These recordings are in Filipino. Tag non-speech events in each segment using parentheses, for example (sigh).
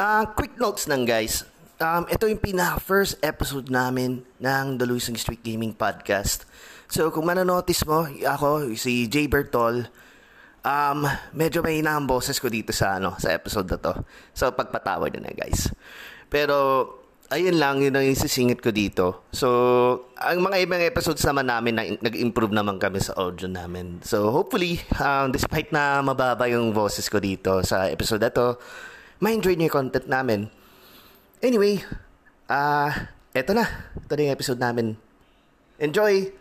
Uh, quick notes lang guys. Um, ito yung pinaka-first episode namin ng The Losing Streak Gaming Podcast. So kung mananotice mo, ako, si Jay Bertol, um, medyo may ang boses ko dito sa, ano, sa episode na to. So pagpatawad na na guys. Pero ayun lang, yun ang isisingit ko dito. So, ang mga ibang episodes naman namin, na, nag-improve naman kami sa audio namin. So, hopefully, um, despite na mababa yung boses ko dito sa episode na to, ma-enjoy niyo yung content namin. Anyway, ah, uh, eto na. Ito na yung episode namin. Enjoy!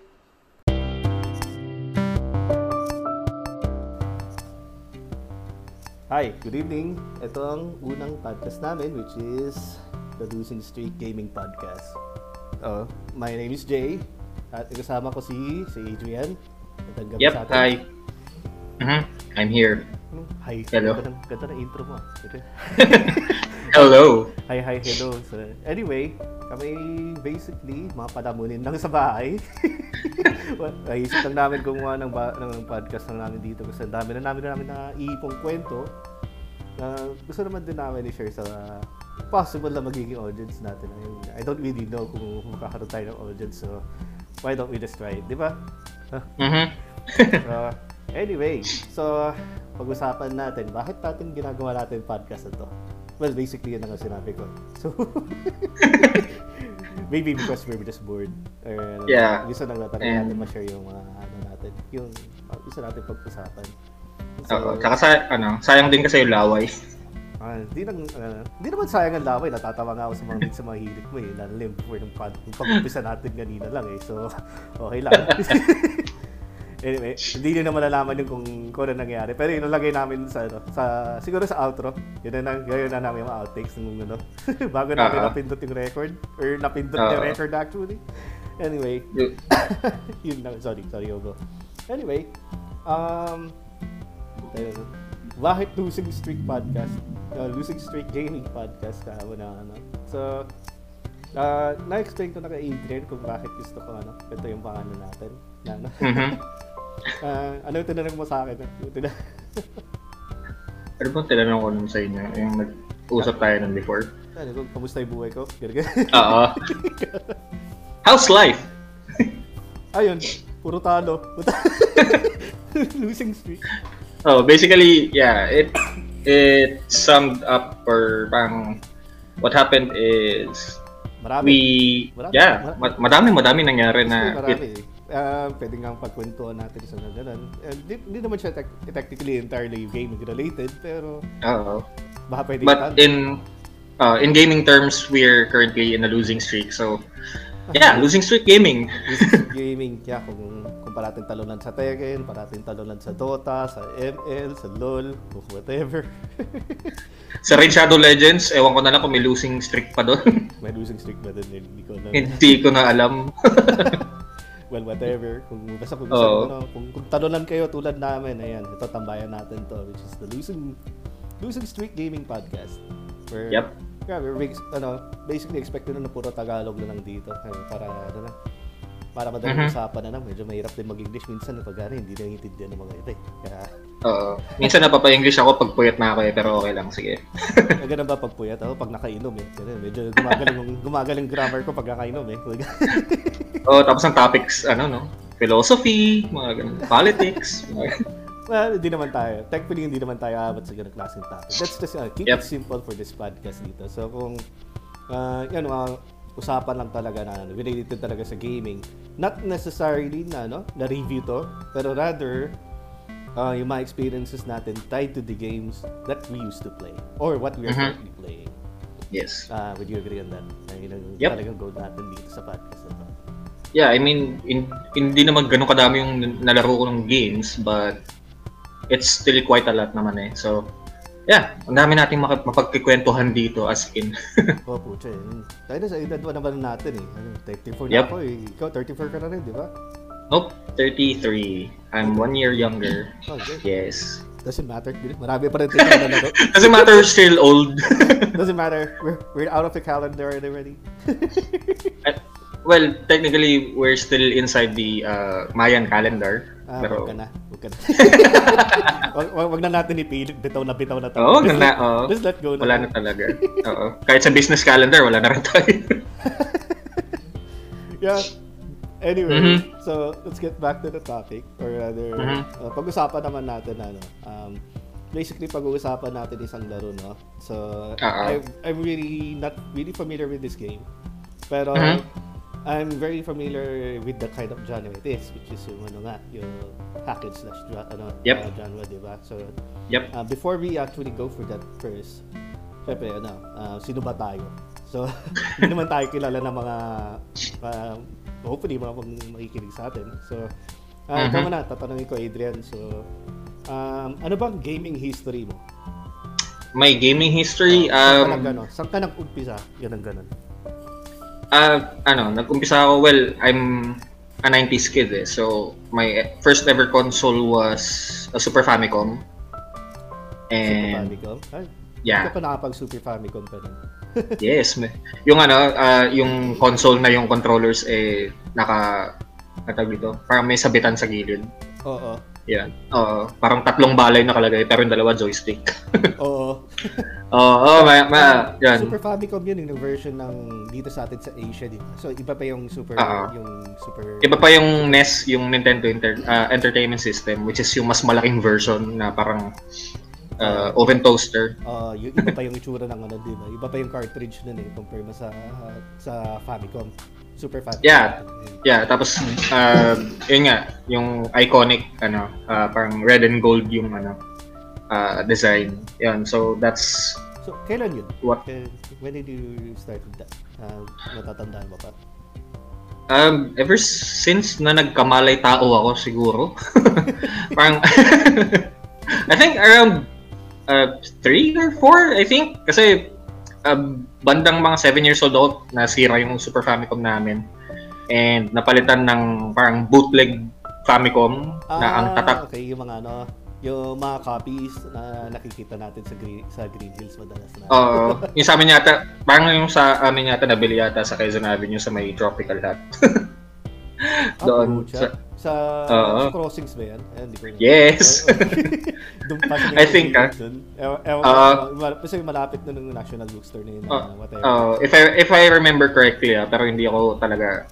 Hi, good evening. Ito ang unang podcast namin which is the Losing Streak Gaming Podcast. Uh, my name is Jay at kasama ko si si Adrian. Yep, hi. Mm-hmm. I'm here. Hi. Hello. Ganda, ganda na intro mo. Ah. (laughs) hello. Hi, hi, hello. So, anyway, kami basically mga padamunin lang sa bahay. (laughs) Naisip lang namin gumawa ng, ba- ng podcast na namin dito kasi dami na namin na namin na iipong kwento na gusto naman din namin i-share sa possible na magiging audience natin. I don't really know kung makakaroon tayo ng audience so why don't we just try it, di ba? Huh? Mm-hmm. (laughs) so, anyway, so pag-usapan natin, bakit natin ginagawa natin podcast na to? Well, basically, yun ang sinabi ko. So, (laughs) maybe because we're just bored. Or, yeah. Gusto lang natin And... natin ma-share yung mga, ano natin, yung uh, gusto natin pag-usapan. So, Oo, tsaka sa, ano, sayang din kasi yung laway. (laughs) Ah, hindi nang uh, hindi naman sayang ang laway, natatawa nga ako sa mga sa mga hilig mo eh, lalo na before ng pag umpisa natin kanina lang eh. So, (laughs) okay lang. Anyway, hindi nyo na malalaman yung kung, kung ano nangyari. Pero inalagay namin sa, ano, sa, siguro sa outro. Yun na, gawin na namin yung outtakes ng ano. (laughs) bago namin uh-huh. napindot yung record. Or napindot uh-huh. yung record actually. Anyway. yun (laughs) lang. Sorry, sorry, Ogo. Anyway, um, ayun, bakit Losing Streak Podcast? Uh, Losing Streak Gaming Podcast kamo na ano. So, uh, na-explain ko na kay Adrian kung bakit gusto ko ano. Ito yung pangalan natin. Na, ano? Mm-hmm. (laughs) Uh, ano tinanong mo sa akin? Yung tinanong... (laughs) ano bang tinanong ko nun sa inyo? Yung nag-usap tayo nun before? Ano, kung kamusta yung buhay ko? Oo. (laughs) How's life? (laughs) Ayun, puro talo. Losing streak. Oh, basically, yeah, it it summed up or bang what happened is marami. we marami, yeah, marami, madami madami nangyari na marami. It, uh, pwede nga pagkwentuhan natin sa na ganun. Hindi uh, naman siya te- technically entirely gaming related, pero Oo. baka pwede But in uh, in gaming terms, we're currently in a losing streak. So, yeah, (laughs) losing streak gaming. losing streak (laughs) gaming. Yeah, kung, kung parating talunan sa Tekken, parating talunan sa Dota, sa ML, sa LoL, whatever. (laughs) sa Raid Shadow Legends, ewan ko na lang kung may losing streak pa doon. may losing streak ba doon? Hindi ko na. Hindi ko na alam well, whatever. Kung basta kung, oh. ano, kung, kung talunan kayo tulad namin, ayan, ito tambayan natin to, which is the Losing Losing Streak Gaming Podcast. Where, yep. Yeah, we're ano, basically expected na, na puro Tagalog na lang dito. Para, ano na, para madaling mm-hmm. usapan na lang. Medyo mahirap din mag-English minsan pag ano, hindi na intindihan ng mga ito eh. Kaya... Oo. Minsan napapa-English ako pag puyat na ako eh, pero okay lang, sige. Ganun ba pag puyat ako? Pag nakainom eh. Medyo gumagaling, (laughs) gumagaling grammar ko pag nakainom eh. (laughs) Oo, oh, tapos ang topics, ano no? Philosophy, mga ganun, politics, (laughs) Well, hindi naman tayo. Thankfully, hindi naman tayo abot sa ganung klaseng topic. Let's just uh, keep yep. it simple for this podcast dito. So, kung, uh, yan, uh, usapan lang talaga na ano, related talaga sa gaming. Not necessarily na no, na review to, pero rather uh, yung mga experiences natin tied to the games that we used to play or what we are mm-hmm. currently playing. Yes. Uh, would you agree on that? Na yun ang yep. talagang goal natin dito sa podcast na to. Yeah, I mean, in, hindi naman ganun kadami yung nalaro ko ng games, but it's still quite a lot naman eh. So, Yeah, ang dami nating mapagkikwentuhan dito as in. (laughs) oh, pucha eh. Tayo na sa edad mo naman natin eh. Ano, 34 na yep. ako eh. Ikaw, 34 ka na rin, di ba? Nope, 33. I'm one year younger. Okay. Yes. Doesn't matter. Marami pa rin tayo na laro. (laughs) Doesn't matter, we're still old. (laughs) Doesn't matter. We're, we're out of the calendar already. well, technically, we're still inside the uh, Mayan calendar. Ah, Pero- wag ka na. Wag ka na. wag, wag, wag na natin ipilit. Bitaw na bitaw na tayo. Oo, Just na, let- oo. Just let go na. Wala na talaga. Oo. Kahit sa business calendar, wala na rin tayo. (laughs) Yeah. Anyway, Mhm. so let's get back to the topic or rather Mhm. uh, pag-usapan naman natin ano. Um basically pag-uusapan natin isang laro, no. So Oo. I'm, I'm really not really familiar with this game. Pero Mhm. I'm very familiar with the kind of genre it is, which is yung ano nga, yung hack and slash ano, Yep. uh, genre, di ba? So Yep. uh, before we actually go for that first, syempre, ano, uh, sino ba tayo? So, (laughs) hindi naman tayo kilala ng mga, uh, hopefully, mga mag- makikinig sa atin. So, uh, Mhm. ikaw muna, tatanungin ko, Adrian. So, um, ano bang gaming history mo? My gaming history, Uh, um, ano, saan ka nag-umpisa? Yan ang ganun. Ah, ano, nag-umpisa ako, well, I'm a 90s kid eh. So, my first ever console was a Super Famicom. Super And, Famicom? Ay, yeah, Hindi ka pa nakapag Super Famicom pa rin. (laughs) yes. Yung ano, ah, yung console na yung controllers eh, naka, natag dito, parang may sabitan sa gilid. Oo. Yan. Oo, parang tatlong balay nakalagay, pero yung dalawa joystick. (laughs) Oo. Oo, oh, ma, ma, yan. Super Famicom yun, yung version ng dito sa atin sa Asia, di ba? So, iba pa yung Super, Oo. yung Super... Iba pa yung NES, yung Nintendo Inter- ah, Entertainment System, which is yung mas malaking version na parang ah, oven toaster. Uh, yung iba pa yung itsura ng ano, di ba? Iba pa yung cartridge nun eh, compare mo sa sa Famicom. Super Famicom. Yeah. Yeah, tapos uh, yun nga, yung iconic ano, ah, parang red and gold yung ano ah, design. Yan. So that's So, kailan yun? What? When did you start with that? Uh, natatandaan mo pa? um ever since na nagkamalay tao ako siguro. (laughs) parang (laughs) I think around uh, three or four, I think. Kasi um, bandang mga seven years old ako, nasira yung Super Famicom namin. And napalitan ng parang bootleg Famicom na ang tatak Ah, okay, yung mga ano, yung mga copies na nakikita natin sa Green, sa Green Hills madalas na. Oo. yung sa amin yata, parang yung sa amin yata nabili yata sa Quezon Avenue sa may Tropical Hut. (laughs) Ah, doon pucha. Sa, Oo. sa crossings ba yan? Eh, ko Yes. Oo. (laughs) Doon pa sa I think, ah. Doon. Ewan, kasi malapit na ng National Bookstore na yun. Na whatever. Uh, if I if I remember correctly, ah, pero hindi ako talaga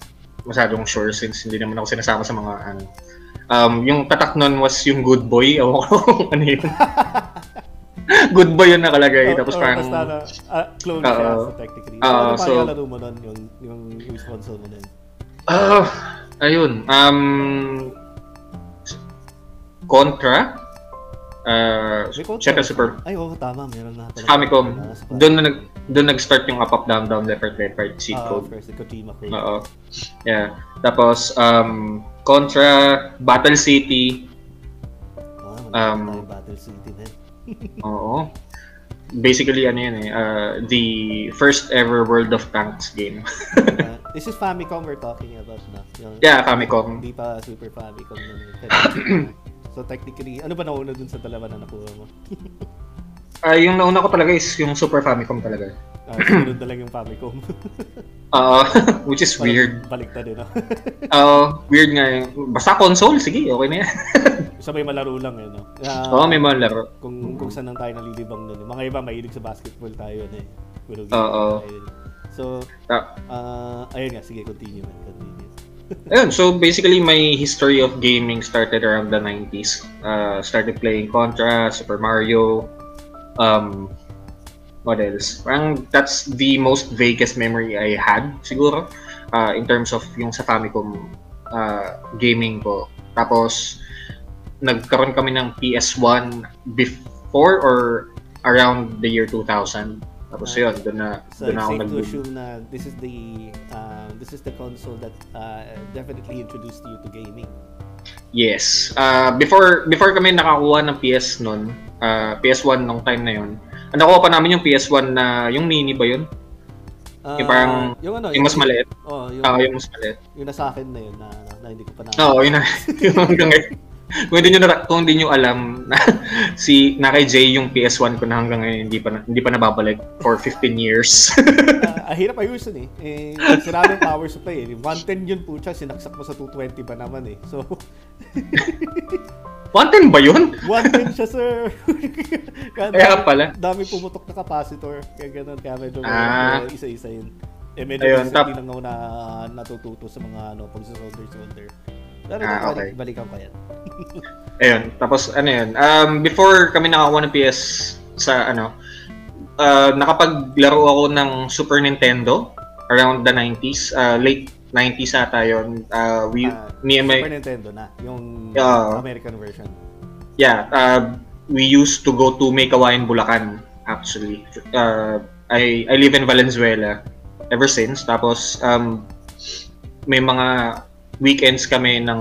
masyadong sure since hindi naman ako sinasama sa mga ano. Um, yung tatak nun was yung good boy. Ewan ko kung (laughs) ano yun. (laughs) good boy yun nakalagay. Oo, Tapos oo, parang, basta na, ah, clone Oo. siya so technically. So, Oo, ano pa so- yung laro mo nun? Yung, yung, yung console mo nun? ah, ayun. Um, Contra. Uh, Check? Super Ay, oo, tama. Meron na. talaga. Famicom. Doon na nag doon nag-start yung up up down down left right left right Ah, code. of course, the Kojima code. Oo. Yeah. Tapos, um, Contra, Battle City. Ah, Um, Battle City na. (laughs) Oo. Basically, ano yun eh, uh, the first ever World of Tanks game. Ah, this is Famicom we're talking about na. Yung, yeah, Famicom. Hindi pa Super Famicom na. (clears throat) so technically, ano ba nauna dun sa dalawa na nakuha mo? (laughs) Ah, yung nauna ko talaga is yung Super Famicom talaga. Ah, sunod na lang yung Famicom. (laughs) Uh, (laughs) which is weird. Baliktad eh, no? Uh, weird nga yung, basta console, sige, okay na yan. Sabay malaro lang eh, no? Ah, Oo, may mga laro. kung kung saan lang tayo nalilibang nun. Yung Mga iba mahilig sa basketball tayo na eh. Oo. tayo. So, Ah. ah ayun nga, sige, continue man, continue. (laughs) Ayun, so basically my history of gaming started around the 90s. Uh, started playing Contra, Super Mario, um, what else? Parang that's the most vaguest memory I had siguro uh, in terms of yung sa Famicom uh, gaming ko. Tapos nagkaroon kami ng PS1 before or around the year 2000. Tapos Ah. yun, doon na, So doon na ako nag to assume na this is the uh, this is the console that uh, definitely introduced you to gaming. Yes. Uh, before before kami nakakuha ng PS noon, uh, PS1 nung time na yun. Ang nakuha pa namin yung PS1 na yung mini ba yun? Ah, Yung parang- yung ano, Yung mas maliit. Oh, yung, Ah, yung mas maliit. yung nasa akin na yun na, na, hindi ko pa na. Oo, yun na. (laughs) yung hanggang ngayon. Kung hindi nyo, na- kung hindi nyo alam, na, (laughs) si na kay Jay yung PS1 ko na hanggang ngayon hindi pa na, hindi pa nababalik for 15 years. (laughs) (laughs) Ah, hirap ayusin eh. Eh, sira yung power supply eh. 110 yun po siya, sinaksak mo sa 220 ba naman eh. So, 110 ba yun? 110 siya, sir. kaya, Kaya pala. Dami pumutok na capacitor. Kaya ganun. Kaya medyo Ah. medyo isa-isa yun. Eh, medyo Ayun, tap- lang na natututo sa mga ano, pag-solder-solder. Pero Ah, balik, okay. balikan ko yan. (laughs) Ayun, tapos ano yun, um, before kami nakakuha ng PS sa ano, uh, nakapaglaro ako ng Super Nintendo around the 90s, uh, late 90s ata yun. Uh, we, Ah, me and my, Super Nintendo na. Yung Yeah. American version. yeah, uh, we used to go to Maykawayan, Bulacan, actually. Uh, I, I live in Valenzuela ever since. Tapos, um, may mga weekends kami ng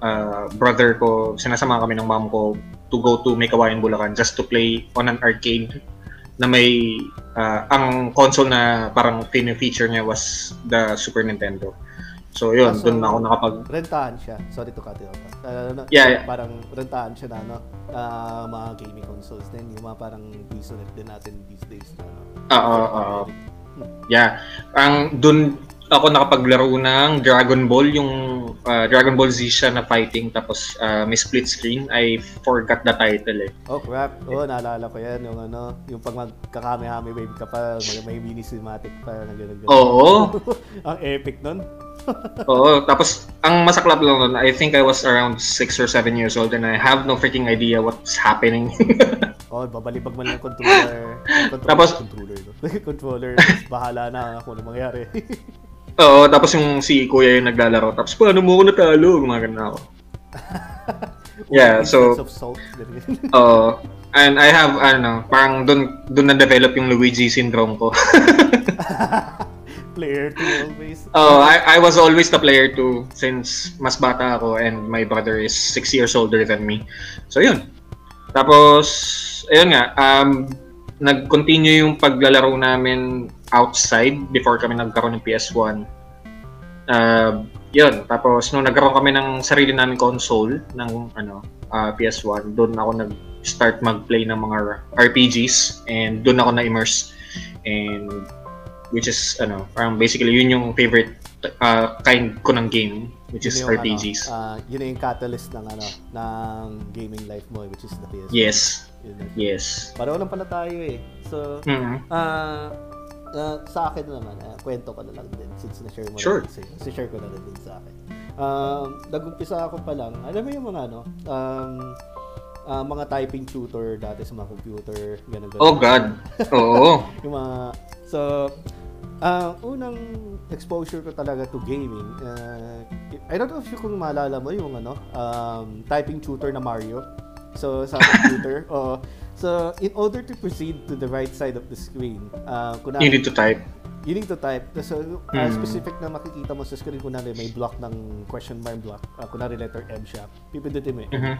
uh, brother ko, sinasama kami ng mom ko to go to Maykawayan, Bulacan just to play on an arcade na may uh, ang console na parang feature niya was the Super Nintendo. So yun, Ah, so- doon ako nakapag Rentahan siya. Sorry to cut you off. ah. ano, Yeah, yeah. Parang rentahan siya na ano, ah, mga gaming consoles din. Yung mga parang piso din natin these days. Na, ano, Oo, oo. Yeah. Ang dun ako nakapaglaro ng Dragon Ball, yung uh, Dragon Ball Z siya na fighting tapos uh, may split screen. I forgot the title eh. Oh crap. Oh, naalala ko yan. Yung ano, yung pag magkakamehame wave ka pa, may, may mini cinematic pa na gano'n gano'n. Oo. (laughs) Ang epic nun. (laughs) Oo. Tapos ang masaklap lang nun, I think I was around 6 or 7 years old and I have no freaking idea what's happening. (laughs) Oh, babalibag man lang controller. controller Tapos- controller. No? controller. bahala na kung ano mangyari. Oo. Tapos yung si Kuya yung naglalaro. Tapos paano mo ako natalo? Gumagana ako. (laughs) Yeah, so- of salt. (laughs) Oo. and I have, ano, parang dun, dun na-develop yung Luigi syndrome ko. (laughs) Player 2 always. Oh, I, I was always the player too since mas bata ako and my brother is 6 years older than me. So yun. Tapos, ayun nga, um, nag-continue yung paglalaro namin outside before kami nagkaroon ng PS1. Uh, yun. Tapos, nung nagkaroon kami ng sarili namin console ng ano, uh, PS1, doon ako nag-start mag-play ng mga RPGs and doon ako na-immerse. And which is ano, parang basically yun yung favorite uh, kind ko ng game which is Yun yung, RPGs. Ano, ah, yun yung catalyst ng ano, ng gaming life mo, which is the PS. yes. Yun. Yes. Pareho lang pala tayo eh. So, Mhm. ah ah, sa akin naman, ah, kwento ko na lang din since na-share mo Sure. na din sa'yo. share ko na rin din sa akin. Um, nag-umpisa ako pa lang, alam mo yung mga ano, um, ah, mga typing tutor dati sa mga computer, ganun ganun. Oh God. Oo. (laughs) yung mga so ah unang exposure ko talaga to gaming uh, I don't know if you kung maalala mo yung ano um, typing tutor na Mario so sa computer (laughs) oh so in order to proceed to the right side of the screen uh, kunwari, You need to type. you need to type so uh, Hmm. specific na makikita mo sa screen kunwari may block ng question mark block uh, kunwari letter M siya pipindutin mo eh. Mhm.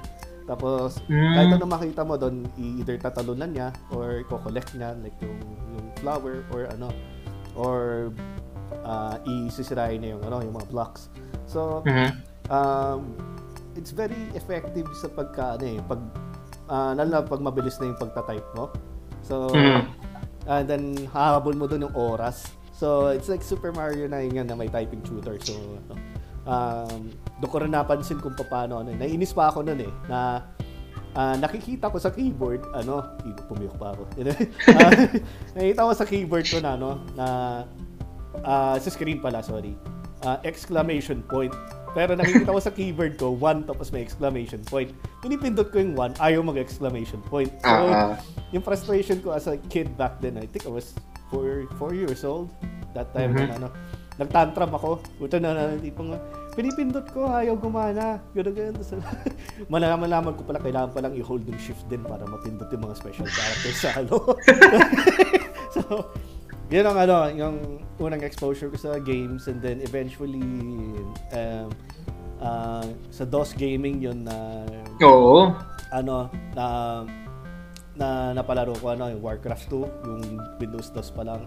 Tapos, Mm. kahit ano makita mo doon, either tatalunan niya or i-collect niya, like yung, yung flower or ano, or uh, isisirain niya yung, ano, yung mga blocks. So, Mhm. um, it's very effective sa pagka, ano eh, pag, uh, lalo na pag mabilis na yung pagtatype mo. So, Mhm. and then, hahabol mo doon yung oras. So, it's like Super Mario na yun nga na may typing tutor. So, ano, um, doon ko rin napansin kung paano, ano, nainis pa ako noon eh, na ah, nakikita ko sa keyboard, ano, pumiyok pa ako. (laughs) Ah, nakikita ko sa keyboard ko na, ano, na, ah, sa screen pala, sorry, ah, exclamation point. Pero nakikita ko sa keyboard ko, one tapos may exclamation point. Pinipindot ko yung one, ayaw mag-exclamation point. So, ah. yung frustration ko as a kid back then, I think I was four, four years old that time Mhm. na ano, nagtantrum ako. Puta na na, tipong, pinipindot ko, ayaw gumana. Ganun, ganun. So, (laughs) malaman-laman ko pala, kailangan palang i-hold yung shift din para mapindot yung mga special characters sa ano. (laughs) so, yun ang ano, yung unang exposure ko sa games and then eventually um, ah, sa DOS gaming yun na Oo. ano na na napalaro ko ano yung Warcraft 2 yung Windows DOS pa lang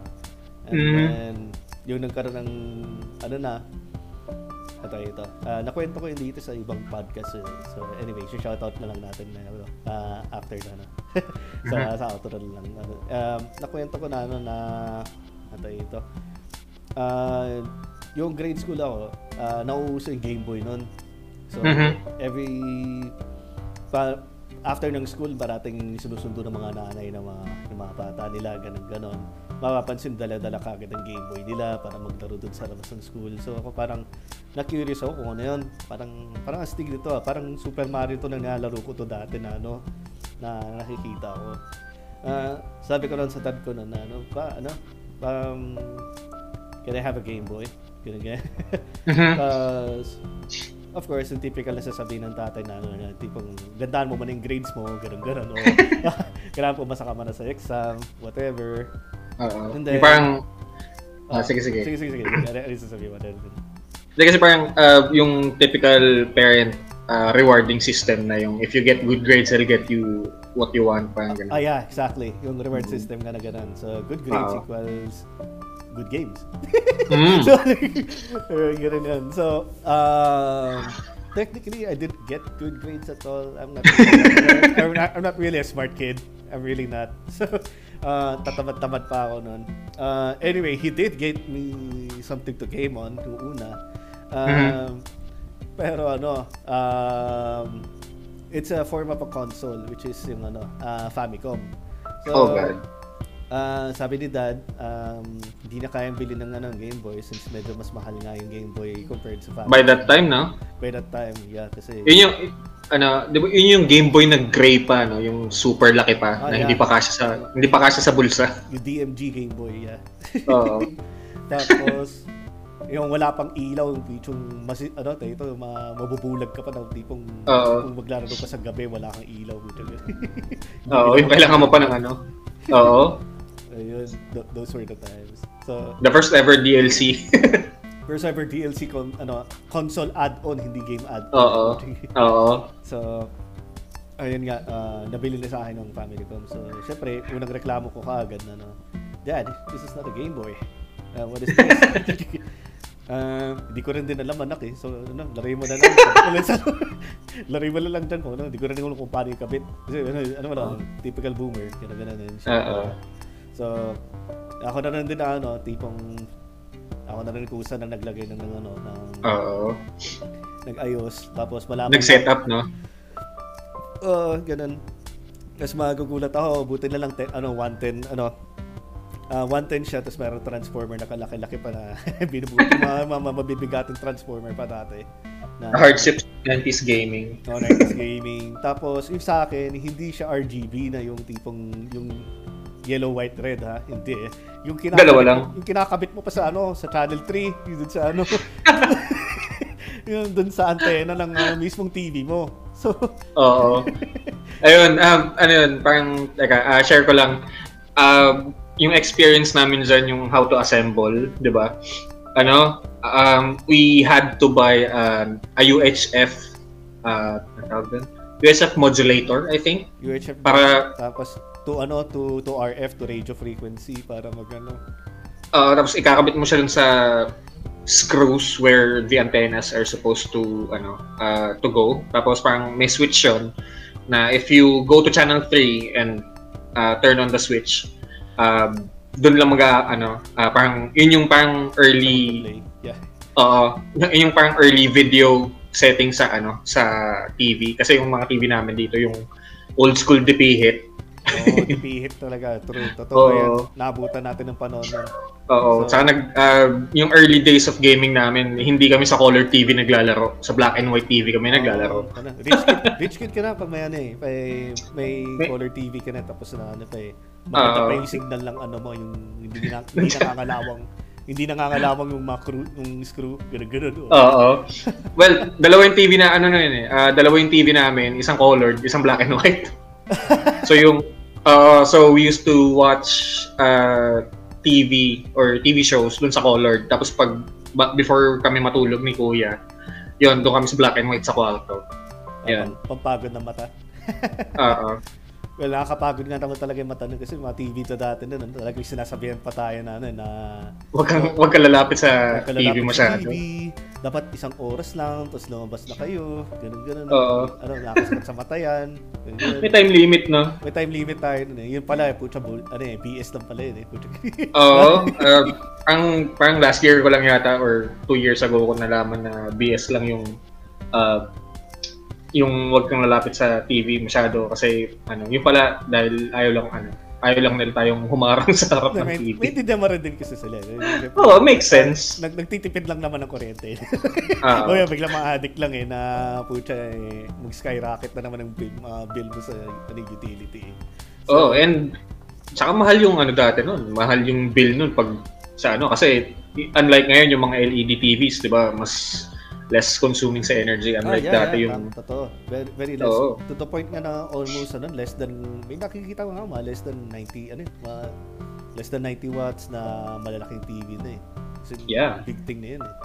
and Mhm. then yung nagkaroon ng ano na ito ito Ah, nakwento ko yun dito sa ibang podcast eh. so anyway so shoutout na lang natin na ah, after na ano. (laughs) sa Mhm. sa outro na lang um, nakwento ko na ano na ito ito Ah, yung grade school ako ah, nauuso yung Game Boy noon So, Mhm. every pa, after ng school, parating sinusundo ng mga nanay ng mga, ng mga bata nila, ganun ganon Mapapansin dala-dala kagad ang Game Boy nila para maglaro dun sa labas ng school. So ako parang na-curious ako kung ano yun. Parang, parang astig dito ah. Parang Super Mario to na nilalaro ko to dati na ano, na nakikita ko. Ah, sabi ko lang sa dad ko na, na ano, pa, ano, um, can I have a Game Boy? Ganun ganyan. Tapos, (laughs) of course, yung typical na sasabihin ng tatay na, ano, na tipong, gandaan mo man yung grades mo, ganun ganun. O, (laughs) (laughs) kailangan pumasa ka man na sa exam, whatever. Oo. And then- parang, ah, sige, sige. Sige, sige, sige. Ano yung sasabihin mo? Hindi kasi parang ah, yung typical parent ah, rewarding system na yung if you get good grades, it'll get you what you want. Parang ganun. Ah, yeah, exactly. Yung reward system nga na ganun. So, good grades Oo. equals good games. Mm. (laughs) so, uh, (laughs) ganun yan. So, um, technically, I didn't get good grades at all. I'm not, I'm not, I'm not really a smart kid. I'm really not. (laughs) So, uh, tatamad-tamad pa ako nun. Uh, anyway, he did get me something to game on, yung una. Um, Mhm. Pero ano, um, it's a form of a console, which is yung ano, uh, Famicom. So, Oh, God. Ah, sabi ni Dad, um, hindi na kayang bilhin ng ano, Game Boy since medyo mas mahal nga yung Game Boy compared sa Famicom. By that time, no? By that time, yeah, kasi Yun yung, ano, di ba, yun yung Game Boy na gray pa, no? Yung super laki pa, Ah, na yeah. hindi pa kasya sa, hindi pa kasya sa bulsa. (laughs) yung DMG Game Boy, yeah. Oo. (laughs) Tapos, yung wala pang ilaw, yung yung masi, ano, tayo ito, ma, mabubulag ka pa ng tipong Oo. kung maglalaro ka sa gabi, wala kang ilaw. (laughs) Oo, yung kailangan mo pa ng ano. Oo. Ayun, th- those were the times. So, The first ever DLC. First ever DLC con, ano, console add-on, hindi game add-on. Oo. (laughs) Oo. So, ayun nga, ah, nabili na sa akin ng Famicom. So, syempre, unang reklamo ko kaagad na, no, Dad, this is not a Game Boy. Uh, what is this? (laughs) Ah, Hindi ko rin din alam anak eh. So, ano, lari mo na lang. Ko (laughs) lari mo na lang dyan kung ano. Hindi ko rin alam kung paano ikabit. Kasi ano, ano mo lang, typical boomer. Kaya ganun din. siya. Oo. So, ako na rin din na ano, tipong ako na rin kusa na naglagay ng, ng ano, ng, Oo. nag-ayos. Tapos malaman Nag-set up, no? Oo, ganun. Tapos magugulat ako, buti na lang, te, ano, 110, ano, ah 110 siya, tapos mayroong transformer na kalaki-laki pa na (laughs) binubuti, mga, mga mabibigatong transformer pa dati. Na, Hardship 90s gaming. No, 90s gaming. Tapos, yung sa akin, hindi siya RGB na yung tipong, yung yellow, white, red ha. Hindi eh. Yung kinakabit, Dalawa lang. Yung kinakabit mo pa sa ano, sa channel 3, yung dun sa ano. (laughs) yung dun sa antena ng ah, mismong TV mo. So, (laughs) Oo. Ayun, um, ano yun, parang, teka, ah, share ko lang. Um, yung experience namin dyan, yung how to assemble, di ba? Ano, um, we had to buy um, a UHF, uh, tawag dun? UHF modulator, I think. UHF Para- tapos to ano to to RF to radio frequency para magano Uh, tapos ikakabit mo siya dun sa screws where the antennas are supposed to ano uh, to go. Tapos parang may switch yun na if you go to channel 3 and uh, turn on the switch, um, doon lang mag ano, uh, parang yun yung parang early. Yeah. Oo, yun yung parang early video setting sa ano sa TV kasi yung mga TV namin dito yung old school DP hit. Oh, (laughs) dipihit talaga. True. Totoo Oo. yan. Nabutan natin ng panahon nun. Oo, So- saka nag uh, yung early days of gaming namin, hindi kami sa color TV naglalaro, sa black and white TV kami naglalaro. Oh, ano, rich kid, rich kid ka na pag may ano eh. May, may May- color TV ka na tapos na ano pa eh. Oo. pa yung signal ng ano mo, yung hindi, na, hindi nangangalawang hindi nangangalawang yung macro, yung screw, gano'n gano'n. Oh. Oo. Well, dalawa yung TV na ano na yun eh. ah, dalawa yung TV namin, isang colored, isang black and white. (laughs) so yung uh, so we used to watch uh, TV or TV shows dun sa colored. Tapos pag before kami matulog ni Kuya, yon doon kami sa black and white sa kwarto. Yan. Pam- Pampagod ng mata. (laughs) Oo. Well, nakakapagod nga naman talaga yung mata nun kasi mga TV to dati nun, ano, talagang sinasabihan pa tayo na, ano, na Wag kang wag ka lalapit sa Huwag ka TV lalapit sa. TV, dapat isang oras lang, tapos lumabas na kayo, ganun ganun. Oo. Ano, nakasakit sa mata yan. ganun, ganun. May time limit, no? May time limit tayo nun eh. Yun pala, eh, putya, ano eh, BS lang pala yun eh. Putya. (laughs) Oo. uh, parang, parang last year ko lang yata or two years ago ko nalaman na BS lang yung uh, yung wag kang lalapit sa TV masyado kasi ano, yung pala dahil ayaw lang ano, ayaw lang nila tayong humarang (laughs) sa harap ng TV. may dinama rin din kasi sila. Oo, oh, makes sense. Nag, nagtitipid lang naman ng kuryente. (laughs) Ah. o yan, biglang ma-addict lang eh na putya eh, mag-skyrocket na naman ang bill, uh, bill mo sa ano, utility. Eh. oh, and tsaka mahal yung ano dati noon, mahal yung bill noon pag sa ano kasi unlike ngayon yung mga LED TVs, 'di ba, mas less consuming sa energy unlike ah, yeah, dati yeah, yung totoo. Very, very less. Oo. To the point nga na almost ano, less than may nakikita ko nga mga less than 90 ano, mga less than 90 watts na malalaking TV na eh. So, Yeah. big thing na yun eh.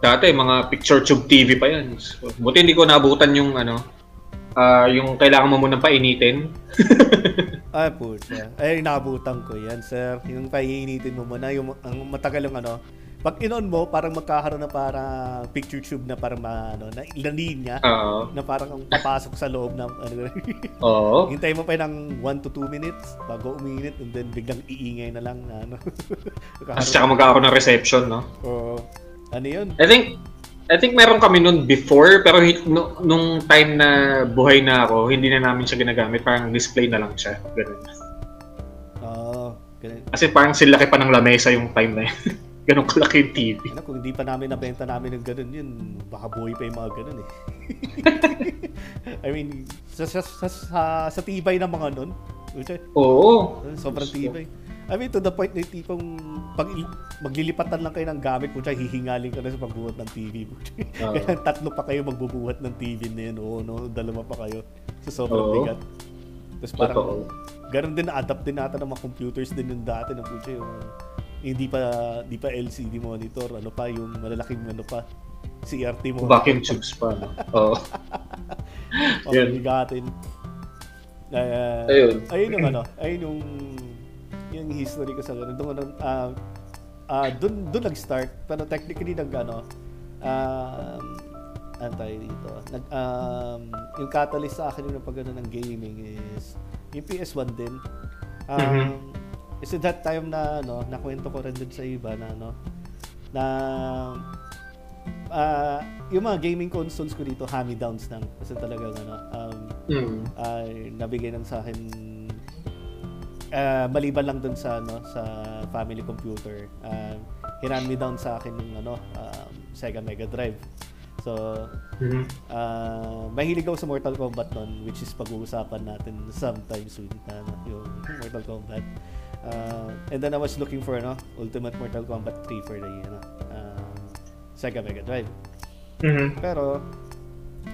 dati mga picture tube TV pa yan. So, buti hindi ko naabutan yung ano ah yung kailangan mo munang painitin. (laughs) Ay, pucha. Ay, naabutan ko yan, sir. Yung painitin mo muna, yung ang matagal yung ano, pag inon mo, parang magkakaroon na parang picture tube na parang ano, na ilang linya Oo. na parang ang papasok sa loob ng ano, (laughs) Oo. hintay mo pa ng 1 to 2 minutes bago uminit and then biglang iingay na lang na ano. (laughs) Kasi tsaka magkakaroon ng reception, no? Oo. ano yun? I think I think meron kami noon before pero no- nung time na buhay na ako, hindi na namin siya ginagamit, parang display na lang siya. Ganun. Oo. ganun. Kasi parang silaki pa ng lamesa yung time na yun. (laughs) Ganun kalaki yung TV. Ano, kung hindi pa namin nabenta namin ng ganun yun, baka buhay pa yung mga ganun eh. (laughs) I mean, sa, sa, sa, sa, sa tibay ng mga nun, Oo. sobrang tibay. I mean, to the point na tipong pag maglilipatan lang kayo ng gamit, pucha, hihingaling ka na sa pagbuhat ng TV. pucha. Oo. Kaya tatlo pa kayo magbubuhat ng TV na yun. Oo, no, dalawa pa kayo. So, sobrang Oo. bigat. Tapos parang, Totoo. ganun din na-adapt din natin ng mga computers din yung dati ng pucha yung hindi pa hindi pa LCD monitor ano pa yung malalaking ano pa CRT mo Vacuum tubes pa. Oo. (laughs) Yun. bigatin uh, Ayun. ayun yung ano ayun yung yung history ko sa ganun doon uh, uh, doon doon nag-start pero technically nag ano um ano tayo dito nag um, yung catalyst sa akin yung pag ng gaming is yung PS1 din um, Mhm. Kasi that time na ano, nakwento ko rin din sa iba na ano na ah yung mga gaming consoles ko dito hand-me-downs lang kasi talagang ano um, Mm. ay nabigay ng sa akin ah, maliban lang dun sa ano sa family computer um, hinan me down sa akin ng ano um, Sega Mega Drive so. Ah, mahilig ako sa Mortal Kombat noon, which is pag-uusapan natin sometime soon, na, ano, yung Mortal Kombat. Ah, and then I was looking for ano, Ultimate Mortal Kombat 3 for the ano, um, Sega Mega Drive. Mhm. Pero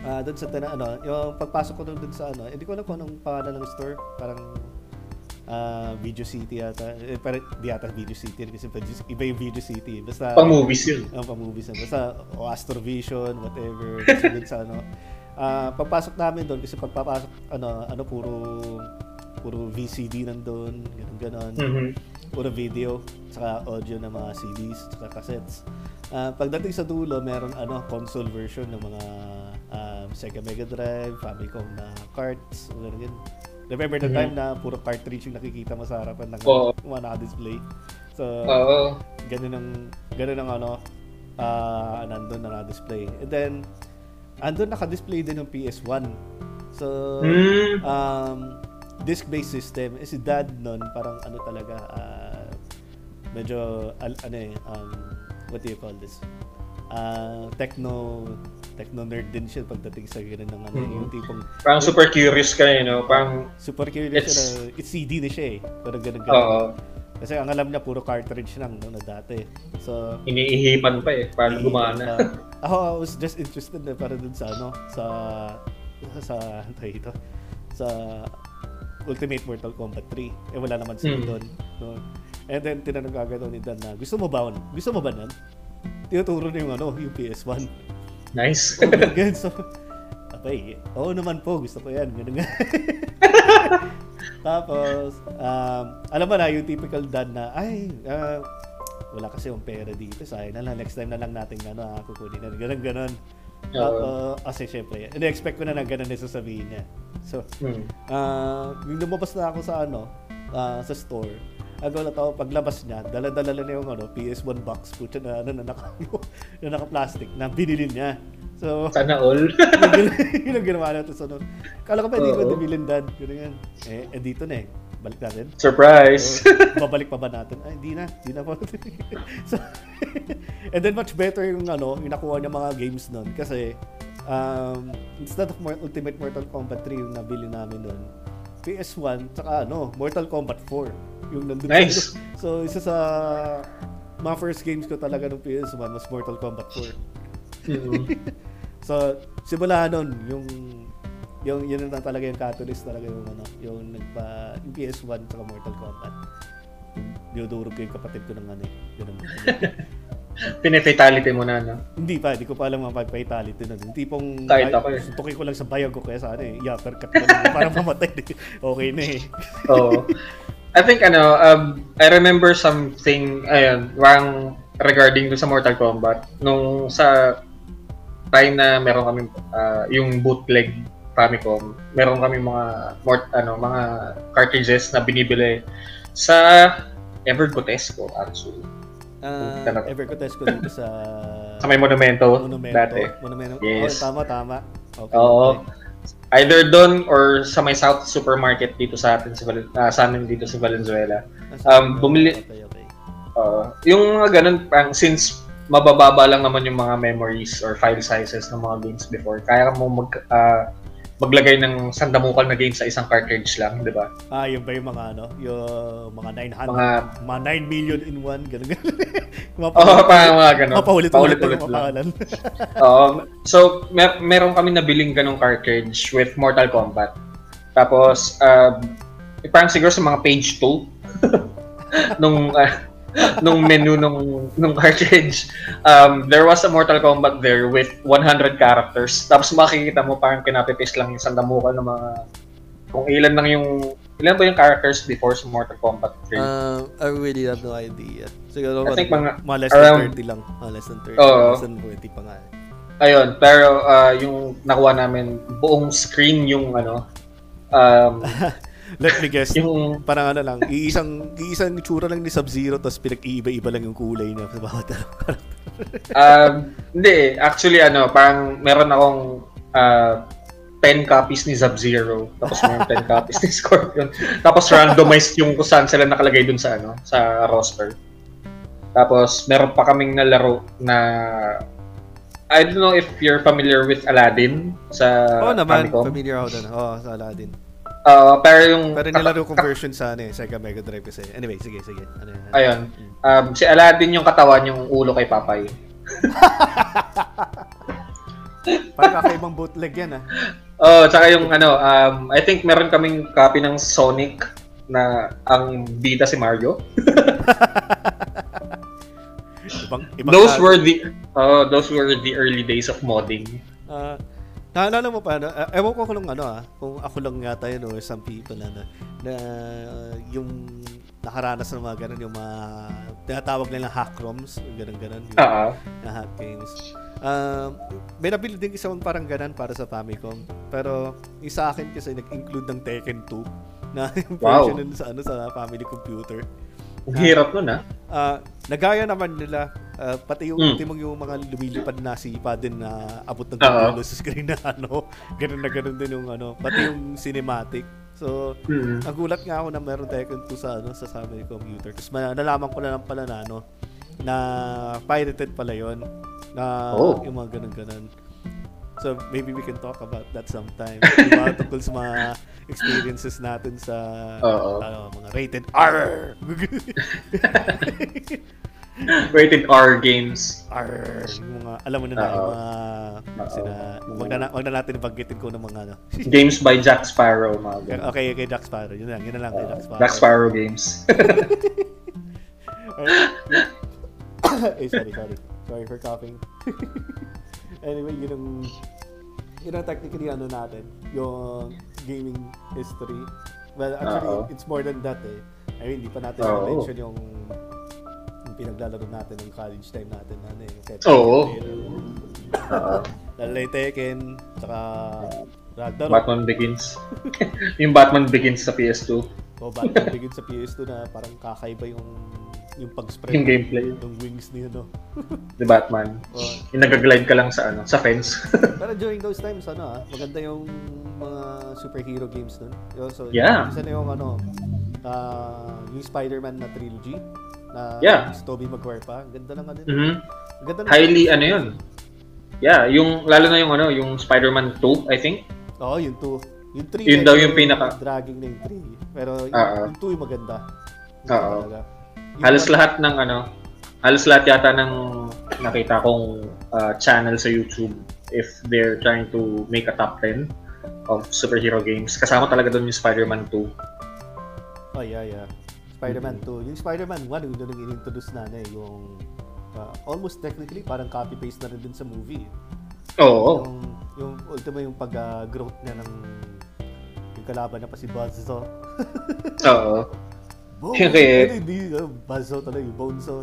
ah doon sa tana, ano, yung pagpasok ko doon sa ano, hindi ko alam kung anong pangalan ng store, parang ah, Video City yata. Eh, parang di yata Video City kasi iba yung Video City. Basta Pang movies yun. ang pa-movies na. Basta o Astrovision, whatever. Basta dun sa ano. Ah, pagpasok namin doon kasi pagpapasok ano ano puro puro VCD nandoon, ganun ganon. Mhm. Puro video, saka audio ng mga CDs, saka cassettes. Ah, pagdating sa dulo, meron ano console version ng mga um, Sega Mega Drive, Famicom na carts, ganun ganun. Remember the Mhm. time na puro cartridge yung nakikita mo sa harapan ng Oo. mga naka-display. So, Oo. ganun ang ganun ang ano ah nandun na display and then andun naka-display din ng PS1 so Mm. um disc-based system eh, si dad nun parang ano talaga ah, medyo al- ano eh um, what do you call this Ah, techno techno nerd din siya pagdating sa ganun ng ano Mhm. yung tipong Parang super curious ka na, you know? Parang, super curious It's- siya na it's CD na siya eh parang ganun ganun oo, kasi ang alam niya puro cartridge lang no, na dati so iniihipan pa eh. Paano gumana. (laughs) Ako, I was just interested na para dun sa ano, sa sa (laughs) tawag ito, sa Ultimate Mortal Kombat 3. Eh wala naman sila Hmm. doon. No? And then tinanong agad ni Dan na, gusto mo ba? Gusto mo ba nun? Tinuturo na yung ano, yung PS1. Nice. Oh, ganun. So, abay, oo naman po, gusto ko yan. Ganun nga. (laughs) Tapos, um, alam mo na, yung typical dad na, ay, ah, wala kasi yung pera dito, sayang na lang, next time na lang natin ano, ah, kukunin na, ganun, ganun. Tapos, kasi syempre, in-expect ko na na ganun na sasabihin niya. So, Mm. ah, yung lumabas na ako sa ano, ah, sa store, agaw na tao, paglabas niya, dala-dala na yung ano, PS1 box, putya na, ano, na, naka, (laughs) na naka-plastic, na binili niya. So, Sana all. (laughs) yun ang ginawa natin sa noon. Kala ko pwede ko Oo. dibilindad. Ganun yan. Eh, eh, dito na eh. Balik natin. Surprise. So, babalik pa ba natin? Ay, hindi na. Hindi na po. (laughs) so, and then much better yung ano, yung nakuha niya mga games nun. Kasi, um, instead of Ultimate Mortal Kombat 3 yung nabili namin nun, PS1, tsaka ano, Mortal Kombat 4. Yung nandun Nice. (laughs) So, isa sa mga first games ko talaga ng PS1 was Mortal Kombat 4. Mm. (laughs) So, simula nun, yung yung yun na talaga yung catalyst talaga yung ano, yung nagpa yung PS1 sa Mortal Kombat. Dinudurog ko yung kapatid ko ng ano eh. Yun ang, (laughs) Pine-fatality mo na, no? hindi pa, hindi ko pa alam mga fatality nun. Yung tipong Kahit ako eh. ko lang sa bayag ko kaya sa ano eh, i-uppercut ko lang para mamatay. (laughs) okay na eh. (laughs) Oo. I think ano, um, I remember something, ayun, parang regarding dun sa Mortal Kombat. Nung sa time na meron kami ah, yung bootleg Famicom, meron kami mga mort, ano, mga cartridges na binibili sa Evergotesco actually. Uh, Talaga. ever ko test ko dito sa (laughs) Sa may monumento, Monumento. dati. Monumento. Yes. Oh, tama, tama. Okay. Oo. okay. Either doon or sa may South Supermarket dito sa atin sa, ah, sa amin dito sa Valenzuela. Nasa- Um, bumili- Okay, okay. Uh, yung mga ganun, parang since mabababa lang naman yung mga memories or file sizes ng mga games before, kaya mo mag, ah, maglagay ng sandamukal na game sa isang cartridge lang, di ba? Ah, yun ba yung mga ano, yung mga 900, mga, Mga, 9 million in one, ganun ganun. (laughs) oo, oh, parang mga ganun. Mapaulit-ulit Paulit-ulit ang lang. pangalan. Um, (laughs) so, mer- meron kami nabiling ganong cartridge with Mortal Kombat. Tapos, uh, parang siguro sa mga page 2 (laughs) nung ah, nung menu nung nung cartridge um, there was a Mortal Kombat there with 100 characters tapos makikita mo parang pinapipaste lang yung sandamukal ng mga kung ilan lang yung ilan ba yung characters before sa Mortal Kombat 3 Um, I really have no idea. Siguro I think mga mga less around- than 30 lang. Mga less than 30. Oo. Less than 20 pa nga. Ayun, pero ah, yung nakuha namin, buong screen yung ano, um, (laughs) Let me guess. yung, Parang ano lang, iisang, iisang itsura lang ni Sub-Zero tapos pinag-iiba-iba lang yung kulay niya sa bawat ano. um, hindi, actually ano, parang meron akong ah, 10 copies ni Sub-Zero, tapos meron 10 copies ni Scorpion, tapos randomized yung kung saan sila nakalagay dun sa ano, sa roster. Tapos meron pa kaming nalaro na I don't know if you're familiar with Aladdin sa Oo naman, Famicom. familiar ako doon. Oo, sa Aladdin. Ah, pero yung Pero nilaro kong version sa ano eh, Sega Mega Drive kasi. Anyway, sige, sige. Ano yan? Ayun. Mm. Um, si Aladdin yung katawan, yung ulo kay Papay. (laughs) Parang kakaibang bootleg yan ah. Oh, tsaka yung ano, um, I think meron kaming copy ng Sonic na ang bida si Mario. (laughs) Ibang, ibang Those were the oh, those were the early days of modding. Ah, naalala mo pa, ano, uh, ewan ko kung ano ah, kung ako lang yata yun or some people na, na, uh, yung nakaranas ng mga ganun, yung mga tinatawag nilang hack ROMs, ganun-ganun, yung Oo. na hack games. Um, may nabili din isang parang ganun para sa Famicom. Pero yung sa akin kasi nag-include ng Tekken 2 na (laughs) yung Wow. version nun sa ano sa family computer. Ang hirap nun ah. Ah, nagaya naman nila ah, pati yung Mm. ultimong yung mga lumilipad na sipa din na abot ng dulo sa screen na (laughs) ano, ganun na ganun din yung ano, pati yung cinematic. So, Hmm. nagulat nga ako na meron Tekken 2 sa ano sa family computer. Tapos ma- nalaman ko na lang pala na ano na pirated pala yon na Oh. yung mga ganun-ganun. So maybe we can talk about that sometime. (laughs) diba? Tungkol sa mga experiences natin sa ano, mga rated R. (laughs) Rated R games. R. Mga, alam mo na na, yung mga, sina, wag na, wag na natin banggitin ko ng mga ano. (laughs) Games by Jack Sparrow, mga ganun. okay, kay Jack Sparrow. Yun lang, yun lang kay Jack Sparrow. Jack Sparrow games. (coughs) eh, sorry, sorry. Sorry for coughing. Anyway, yun ang, yun ang technically ano natin, yung gaming history. Well, actually, Oo. it's more than that eh. I mean, hindi pa natin Oo. na-mention yung, yung pinaglalaro natin ng college time natin. Ano, eh. Oo. Uh, (laughs) Lalo na yung Tekken, saka Ragnarok. Batman Begins. (laughs) yung Batman Begins sa PS2. O Batman Begins sa PS2 na parang kakaiba yung yung pag-spread Yung gameplay. ng wings niya, no? The (laughs) Batman. Oh, Yung nag-glide ka lang sa ano, sa fence. (laughs) pero during those times, ano ah, maganda yung mga superhero games nun. So, Yeah. Isa na yung ano, ah, yung Spider-Man na trilogy. Na Yeah. si Tobey Maguire pa. Ang Ganda lang ano. Mhm. Ang Ganda ng- Highly, ano yun? Yeah, yung, lalo na yung ano, yung Spider-Man 2, I think. Oo, yung 2. Yung 3. Yun daw yung pinaka- Dragging na yung 3. Pero yung, Oo. yung 2 yung maganda. Yung Oo. Yung Halos lahat ng ano, halos lahat yata ng nakita kong uh, channel sa YouTube if they're trying to make a top 10 of superhero games. Kasama talaga doon yung Spider-Man 2. Oh, yeah, yeah. Spider-Man 2. Yung Spider-Man 1, yung doon in-introduce na na eh, yung uh, almost technically parang copy-paste na rin din sa movie. Oo. Yung, yung ultimo yung pag-growth niya ng yung kalaban na pa si Buzzsaw. Oo. Bones! Yung kay- Ano, hindi, Buzzsaw talaga, Bonesaw.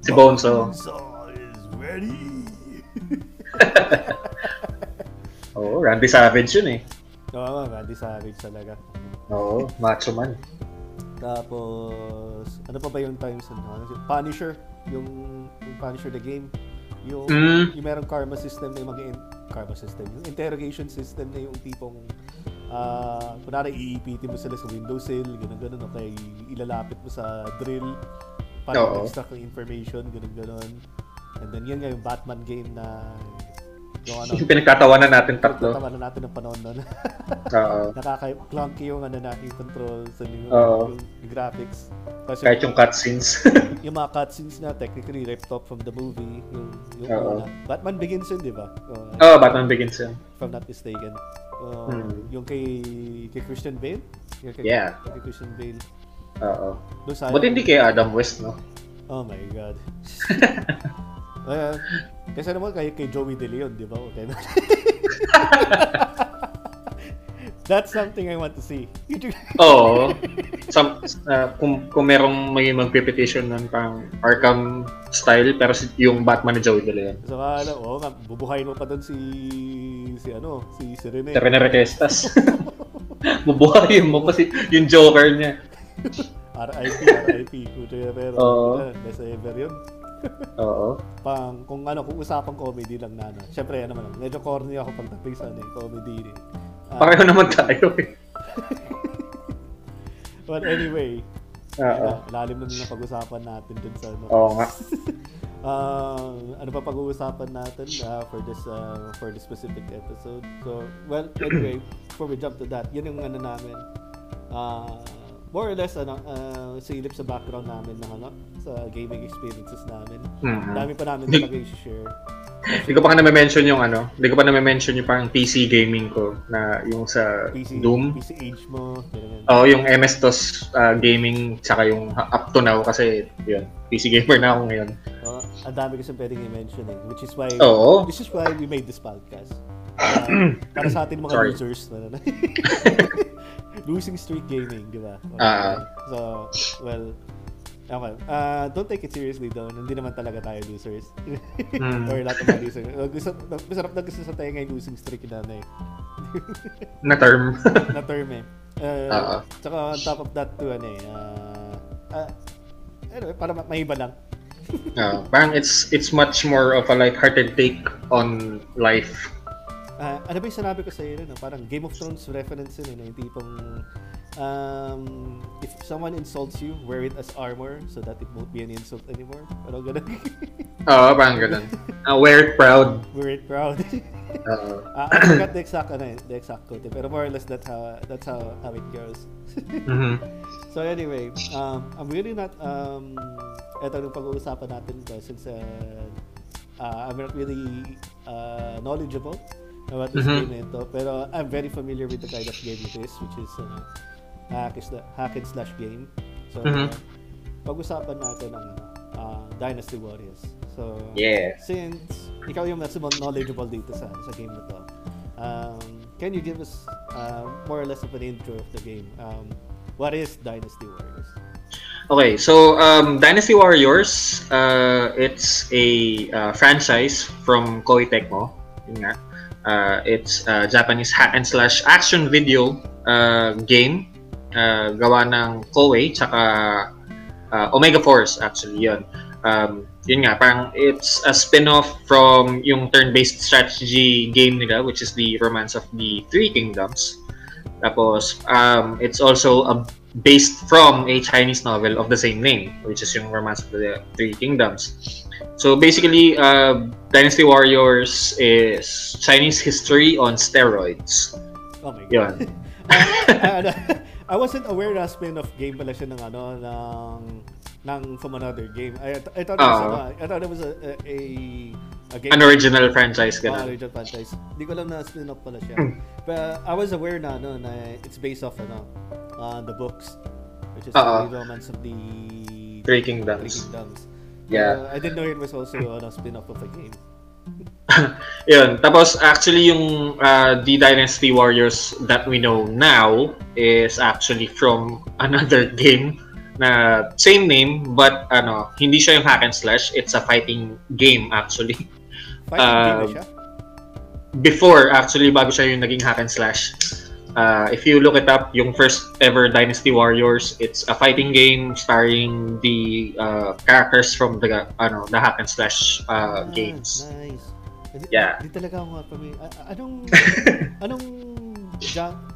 Si Bonesaw. Bonesaw is ready! (laughs) Oo, Randy Savage yun eh. Oo, nga, Randy Savage talaga. Oo, macho man. Tapos, ano pa ba yung times? Ano, ano, Punisher, yung, yung Punisher the game. Yung, Mm. yung merong karma system na yung mag karma system, yung interrogation system na yung tipong ah kunwari iipitin mo sila sa windowsill, ganun ganun, okay, ilalapit mo sa drill para Oo. mag-extract ng information, ganun ganun. And then yun nga yung Batman game na yung ano, Yung pinagtatawanan natin tatlo. na natin ng panahon nun. (laughs) Oo. Nakaka-clunky yung ano na, yung controls and yung, Oo. yung, graphics. Tapos Kahit yung cutscenes. (laughs) yung mga cutscenes na technically ripped off from the movie. Yung, yung Oo. una. Batman Begins yun, di ba? Uh, Oo, Batman Begins yun. If I'm not mistaken. Uh, Hmm. Yung kay, kay Christian Bale? Yung kay, Yeah. Kay Christian Bale. Oo. Doon sa Buti hindi kay Adam West, no? Oh my God. (laughs) uh, kasi naman kay, kay Joey De Leon, di ba? Okay. (laughs) That's something I want to see. (laughs) Oo. Some, uh, kung, kung merong may magpipetition ng pang Arkham style, pero si, yung Batman ni Joey De Leon. So, ano, nga, bubuhayin mo pa doon si, si ano, si, si Rene. Si Rene Requestas. (laughs) Bubuhayin mo pa si, yung Joker niya. RIP, RIP, Kuya pero Oo. uh, best ever yun. (laughs) Oo. Pang, kung ano, kung usapang comedy lang na, ano. Siyempre, ano man, medyo corny ako pagdating sa ano, eh, comedy. Ah, Pareho naman tayo eh. (laughs) but anyway, ano, lalim na nila pag-usapan natin dun sa ano. Oo nga. Ah, ano pa pag-uusapan natin ah, for this ah, for this specific episode. So, well, anyway, before we jump to that, yun yung ano namin. Ah, more or less ano, ah, silip sa background namin ng ano, sa gaming experiences namin. Mhm. Dami pa namin talaga i-share. Hindi ko pa na-mention yung ano, hindi ko pa na-mention yung parang PC gaming ko na yung sa PC, Doom. PC age mo. Oo, yung MS-DOS uh, gaming tsaka yung up to now kasi yun, PC gamer na ako ngayon. Oh, ang dami kasi pwedeng i-mention eh, which is why Oo. this is why we made this podcast. Ah, para sa atin mga Sorry. losers na (laughs) losing streak gaming, di ba? Okay. Ah. so, well, okay. Uh, don't take it seriously though. Hindi naman talaga tayo losers. Hmm. (laughs) Or lahat ng losers. Uh, Gusto, masarap na gusto sa tayo ngayon losing streak na na eh. (laughs) Na term. (laughs) na term eh. Uh, Oo. Tsaka on top of that too, ano eh, uh, uh, anyway, para ma- maiba lang. Oo, parang it's it's much more of a light-hearted take on life. Ah, ano ba yung sinabi ko sa iyo no? Parang Game of Thrones reference yun, eh, no? yung tipong um, if someone insults you, wear it as armor so that it won't be an insult anymore. Parang ganun. (laughs) Oo, parang ganun. Uh, wear it proud. wear it proud. (laughs) Oo. Ah, I forgot the exact, ano, eh, the exact quote, eh, pero more or less that's how, that's how, how it goes. (laughs) Mhm. So anyway, um, I'm really not, um, eto yung pag-uusapan natin ko since uh, uh, I'm not really uh, knowledgeable about this Mhm. game na ito, pero I'm very familiar with the kind of game it is, which is uh, hack, hack and slash game. So, Mhm. uh, pag-usapan natin ang uh, Dynasty Warriors. So, Yeah. since ikaw yung mas knowledgeable dito sa sa game na to, um, can you give us uh, more or less of an intro of the game? Um, what is Dynasty Warriors? Okay, so um, Dynasty Warriors, uh, it's a uh, franchise from Koei Tecmo. Uh, it's a Japanese hack and slash action video uh, game uh, gawa ng Koei tsaka uh, Omega Force actually yun. Um, yun nga, parang it's a spin-off from yung turn-based strategy game nila which is the Romance of the Three Kingdoms. Tapos um, it's also a based from a Chinese novel of the same name, which is yung Romance of the Three Kingdoms. So basically, uh, Dynasty Warriors is Chinese history on steroids. Oh my Yun. god. (laughs) uh, I wasn't aware na spin-off game pala siya ng ano ng ng from another game. I, I thought it was, ano, I thought it was a, a, a, a game An original franchise, Oh, ganun. original franchise. Hindi ko alam na spin-off pala siya. Hmm. But I was aware na ano na it's based off ano uh, the books which is Oo. the Romance of the Three Three Kingdoms. Kingdoms. Yeah. Uh, I didn't know it was also ano, spin-off of a game. (laughs) Yun. Tapos actually yung uh, the Dynasty Warriors that we know now is actually from (laughs) another game na same name but ano, hindi siya yung hack and slash, it's a fighting game actually. Fighting game na Um, siya? Before actually bago siya yung naging hack and slash. Uh, if you look it up, yung first ever Dynasty Warriors, it's a fighting game starring the uh, characters from the ano, the hack and slash uh, Ah, games. Nice. Yeah. Hindi talaga ako a- anong (laughs) anong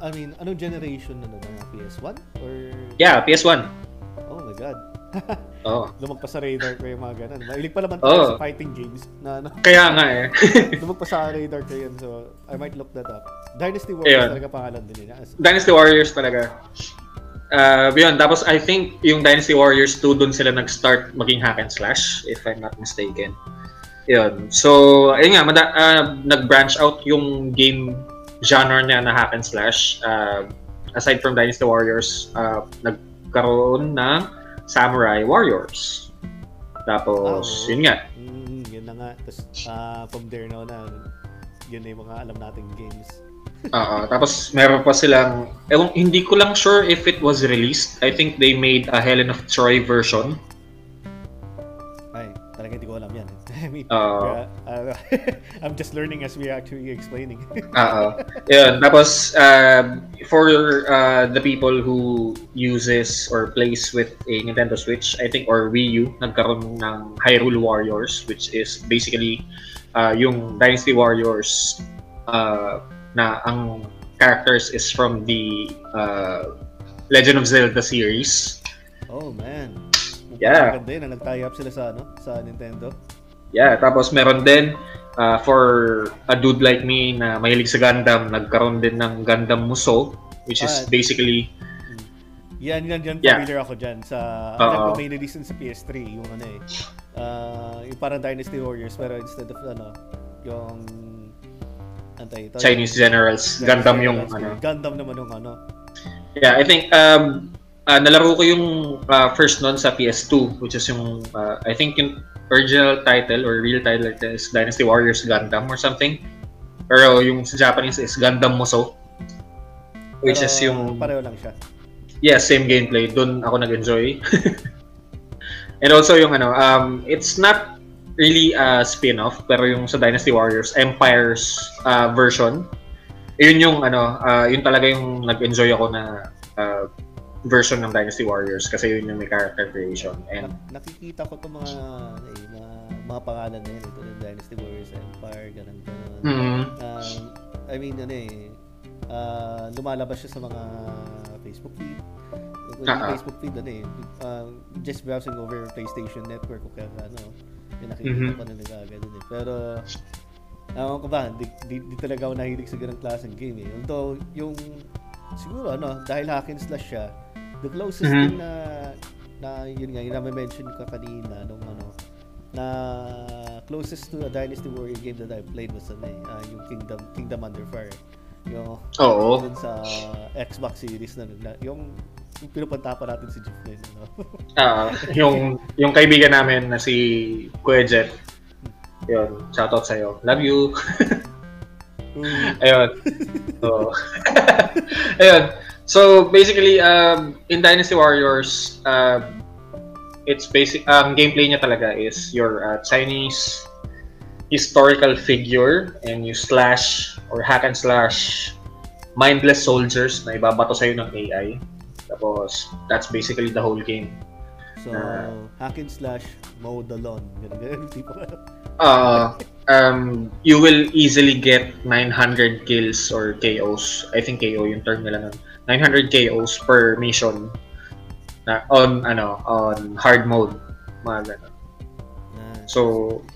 I mean, anong generation na na PS1 or Yeah, PS1. Oh my god. (laughs) Oh. Lumagpas sa radar ko yung mga ganun. Mahilig pa naman tayo sa fighting games na ano. Kaya nga eh. (laughs) Lumagpas sa radar ko yun, so I might look that up. Dynasty Warriors Ayun. talaga pangalan din niya. As- Dynasty Warriors talaga. Uh, yun, tapos I think yung Dynasty Warriors 2 dun sila nag-start maging hack and slash, if I'm not mistaken. Yun. So, ayun nga, mada- uh, nag-branch out yung game genre niya na hack and slash. Uh, aside from Dynasty Warriors, uh, nagkaroon ng Samurai Warriors. Tapos, oo. yun nga. Mm, yun na nga. Tapos ah, from there no na, yun na yung mga alam nating games. (laughs) Oo. Tapos meron pa silang, ewan, hindi ko lang sure if it was released. I think they made a Helen of Troy version. Mean, Oo. uh, (laughs) I'm just learning as we actually explaining. (laughs) Oo. Yun. Tapos, uh, for uh, the people who uses or plays with a Nintendo Switch, I think, or Wii U, nagkaroon ng Hyrule Warriors, which is basically uh, yung Dynasty Warriors uh, na ang characters is from the uh, Legend of Zelda series. oh man. Yeah. Maganda yun na nag-tie up sila sa ano, sa Nintendo. Yeah, tapos meron din uh, for a dude like me na mahilig sa Gundam, nagkaroon din ng Gundam Musou, which is Ah. basically Yan, yan, yan, Yeah. familiar ako dyan. Sa, alam ko may release sa PS3, yung ano eh. Uh, yung parang Dynasty Warriors, pero instead of ano, yung antay ito. Chinese generals. yung- Gundam yung Generals, ano. Gundam naman yung ano. Yeah, I think um uh, nalaro ko yung uh, first nun sa PS2, which is yung uh, I think yung original title or real title is Dynasty Warriors Gundam or something. Pero yung sa Japanese is Gundam Musou. Which Pero is yung Pareho lang siya. yeah, same gameplay. Doon ako nag-enjoy. (laughs) And also yung ano, um, it's not really a spin-off, pero yung sa Dynasty Warriors, Empire's uh, version, yun yung ano, uh, yun talaga yung nag-enjoy ako na uh, version ng Dynasty Warriors kasi yun yung may character creation. And Nak- nakikita ko itong mga, ano eh, mga, mga pangalan na yun. Ito yung Dynasty Warriors Empire, ganun, ganun. mm, Um, I mean, ano eh, ah, lumalabas siya sa mga Facebook feed. Yung ah. Facebook feed, ano eh, um, just browsing over PlayStation Network o kaya ano, yung nakikita Mhm. ko na nagagano eh. Pero, ewan ko ba, di, di, di talaga ako nahilig sa ganang klaseng game eh. Although, yung, siguro ano, dahil hack and slash siya, the closest Mhm. thing na, na yun nga, yung na-mention ko kanina, nung ano, na closest to a Dynasty Warrior game that I played was ano, eh, ah, yung Kingdom Kingdom Under Fire. Yung oo. dun sa Xbox series na, na yung, yung pinupunta pa natin si Jeff Lynne, ano? (laughs) Ah, yung yung kaibigan namin na si Kuya Jet. Yun, shoutout sa'yo. Love you. Mm, (laughs) Ayun. So, (laughs) ayun. So, basically, um, in Dynasty Warriors, uh, it's basic, um, gameplay niya talaga is your uh, Chinese historical figure and you slash or hack and slash mindless soldiers na ibabato sa'yo ng AI. Tapos, that's basically the whole game. So, hack and slash, mow the lawn. Ganun, Uh, (laughs) um, you will easily get 900 kills or KOs. I think KO yung term nila nun. 900 KOs per mission na on ano on hard mode mga ganun. So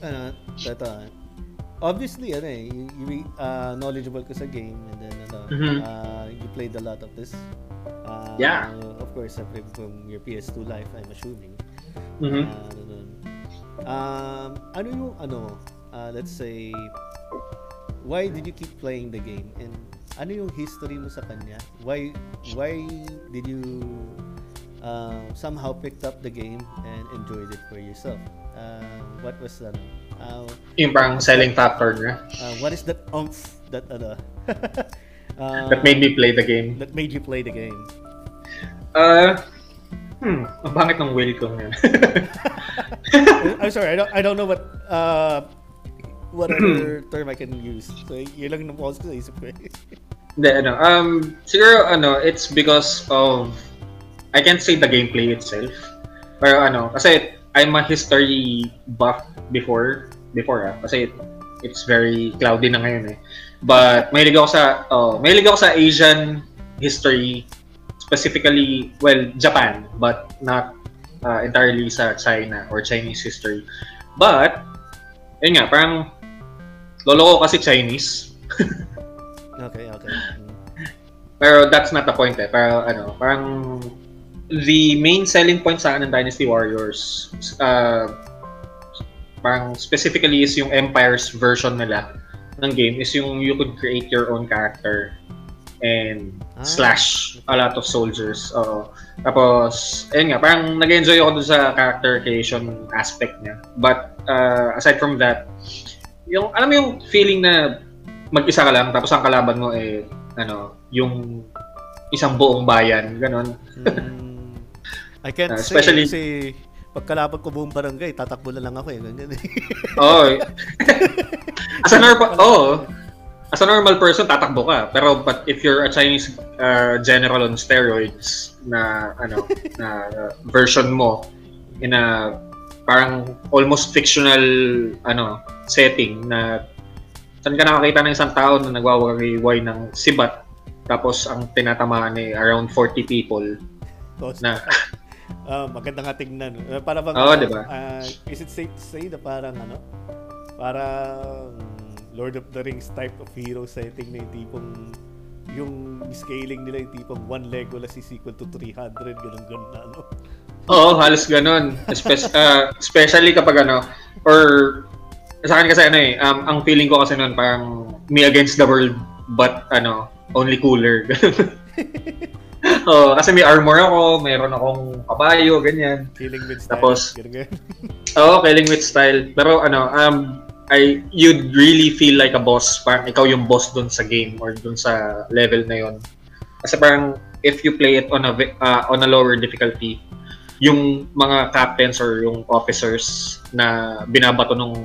ano, ito, ah. obviously, ano eh, you, you uh, knowledgeable ka sa game and then, ano, Mhm. uh, you played a lot of this. Uh, Yeah. Of course, siyempre from your PS2 life, I'm assuming. mhm. Uh, ano, um, ano yung, ano, uh, let's say, why did you keep playing the game? And ano yung history mo sa kanya? Why, why did you uh, somehow picked up the game and enjoyed it for yourself? Uh, what was ano? Uh, yung parang selling factor niya uh, what is that umph that ano (laughs) uh, that made me play the game. that made you play the game? Uh, hmm, ang bangit ng will ko ngayon. (laughs) I'm sorry, I don't I don't know what uh what other (clears throat) term I can use. So yun lang nung pause ko sa isip ko. eh. Hindi, ano, um, siguro, ano, it's because of, I can't say the gameplay itself. Pero ano, kasi I'm a history buff before, before ah, kasi it's very cloudy na ngayon eh. But mahilig ako sa, oh, mahilig ako sa Asian history, specifically, well, Japan, but not uh, entirely sa China or Chinese history. But, yun nga, parang, lolo ko kasi Chinese, (laughs) Okay, okay. Pero that's not the point eh. Pero ano, parang the main selling point sa akin ng Dynasty Warriors, uh, parang specifically is yung Empire's version nila ng game is yung you could create your own character and Ah. slash a lot of soldiers. Oo. Tapos, ayun nga, parang nag-enjoy ako dun sa character creation aspect niya. But, uh, aside from that, yung, alam mo yung feeling na mag-isa ka lang, tapos ang kalaban mo eh, ano, yung isang buong bayan, ganon. Mm, I can't Uh, (laughs) say especially- kasi pagkalaban ko buong barangay, tatakbo na lang ako eh. Ganyan eh. (laughs) Oo. (laughs) as a normal, oh, as a normal person, tatakbo ka. Pero but if you're a Chinese uh, general on steroids na ano na uh, version mo in a parang almost fictional ano setting na saan ka nakakita ng isang tao na nagwawariway ng sibat tapos ang tinatamaan eh around 40 people Tapos, na (laughs) ah, maganda nga tingnan. Uh, para bang, Oo, ano, diba? ah, is it safe to say na parang ano? Parang Lord of the Rings type of hero setting na yung tipong yung scaling nila yung tipong one Legolas is equal to 300 ganun ganun ano. Oo, halos ganun. Espe- uh, (laughs) especially kapag ano, or sa akin kasi ano eh, um, ang feeling ko kasi noon parang me against the world, but ano, only cooler. (laughs) (laughs) oh, kasi may armor ako, mayroon akong kabayo, ganyan. Killing with style. Tapos-. (laughs) Oo, killing with style. Pero ano, um, I, you'd really feel like a boss. Parang ikaw yung boss dun sa game or dun sa level na yon. Kasi parang if you play it on a uh, on a lower difficulty, yung mga captains or yung officers na binabato nung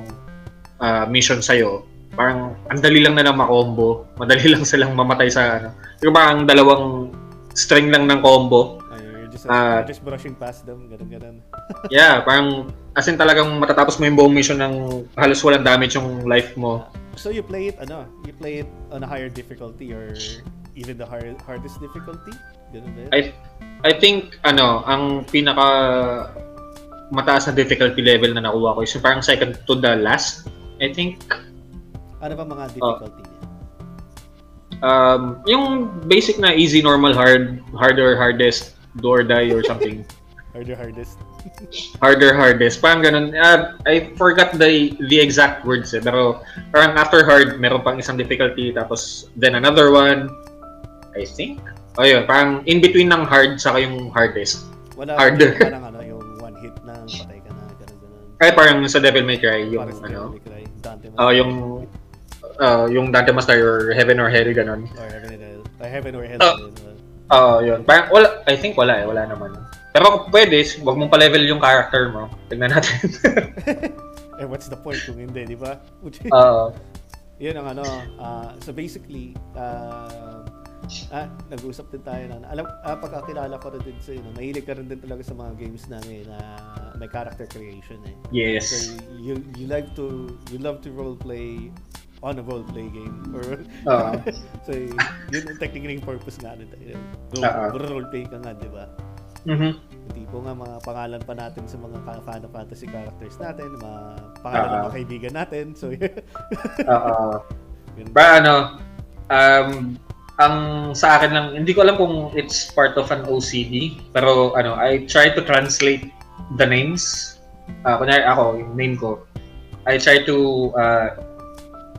uh, mission sa'yo, parang ang dali lang na lang makombo. Madali (laughs) lang silang mamatay sa ano. Yung parang dalawang string lang ng combo. You're just, you're just brushing past them, ganun ganun. (laughs) Yeah, parang as in talagang matatapos mo yung buong mission ng halos walang damage yung life mo. So you play it ano, you play it on a higher difficulty or even the hard, hardest difficulty? Ganun ba yun? I I think ano, ang pinaka mataas na difficulty level na nakuha ko is parang second to the last. I think Ano ba mga difficulty niya? um yung basic na easy, normal, hard, harder, hardest, do or die or something. (laughs) Harder, hardest? (laughs) harder, hardest. Parang ganun. Uh, I forgot the the exact words eh. Pero parang after hard, meron pang isang difficulty. Tapos then another one. I think. O yun, parang in between ng hard saka yung hardest. Wala Harder. parang ano, yung one hit na patay ka na, ganun ganun. Ay, parang sa Devil May Cry, yung Parang sa ano. Devil May Cry, Dante Ah, yung uh, yung Dante Master or Heaven or Hell ganun. or heaven or hell. Or heaven or hell. Ah. ganun, uh, Oo, yun. Parang wala, I think wala eh, wala naman. Pero pwede, wag mong pa-level yung character mo. Tignan natin. (laughs) eh, what's the point kung hindi, di ba? Oo. (laughs) Yun ang ano. ah, so basically, uh, Ah, nag-usap din tayo na. Alam, ah, pagkakilala ko rin din sa no, mahilig ka rin din talaga sa mga games namin na may character creation eh. Yes. So you you like to you love to role play on a role play game or Oo. (laughs) so yun ang technically yung purpose nga nito. Yun. Oo. Role, role play ka nga, di ba? Mhm. Yung tipo nga mga pangalan pa natin sa mga Final Fantasy characters natin, mga pangalan ng Oo. mga kaibigan natin. So (laughs) Oo. yun. Ba ano, um, ang sa akin lang, hindi ko alam kung it's part of an OCD, pero ano, I try to translate the names. Uh, kunyari ako, yung name ko, I try to uh,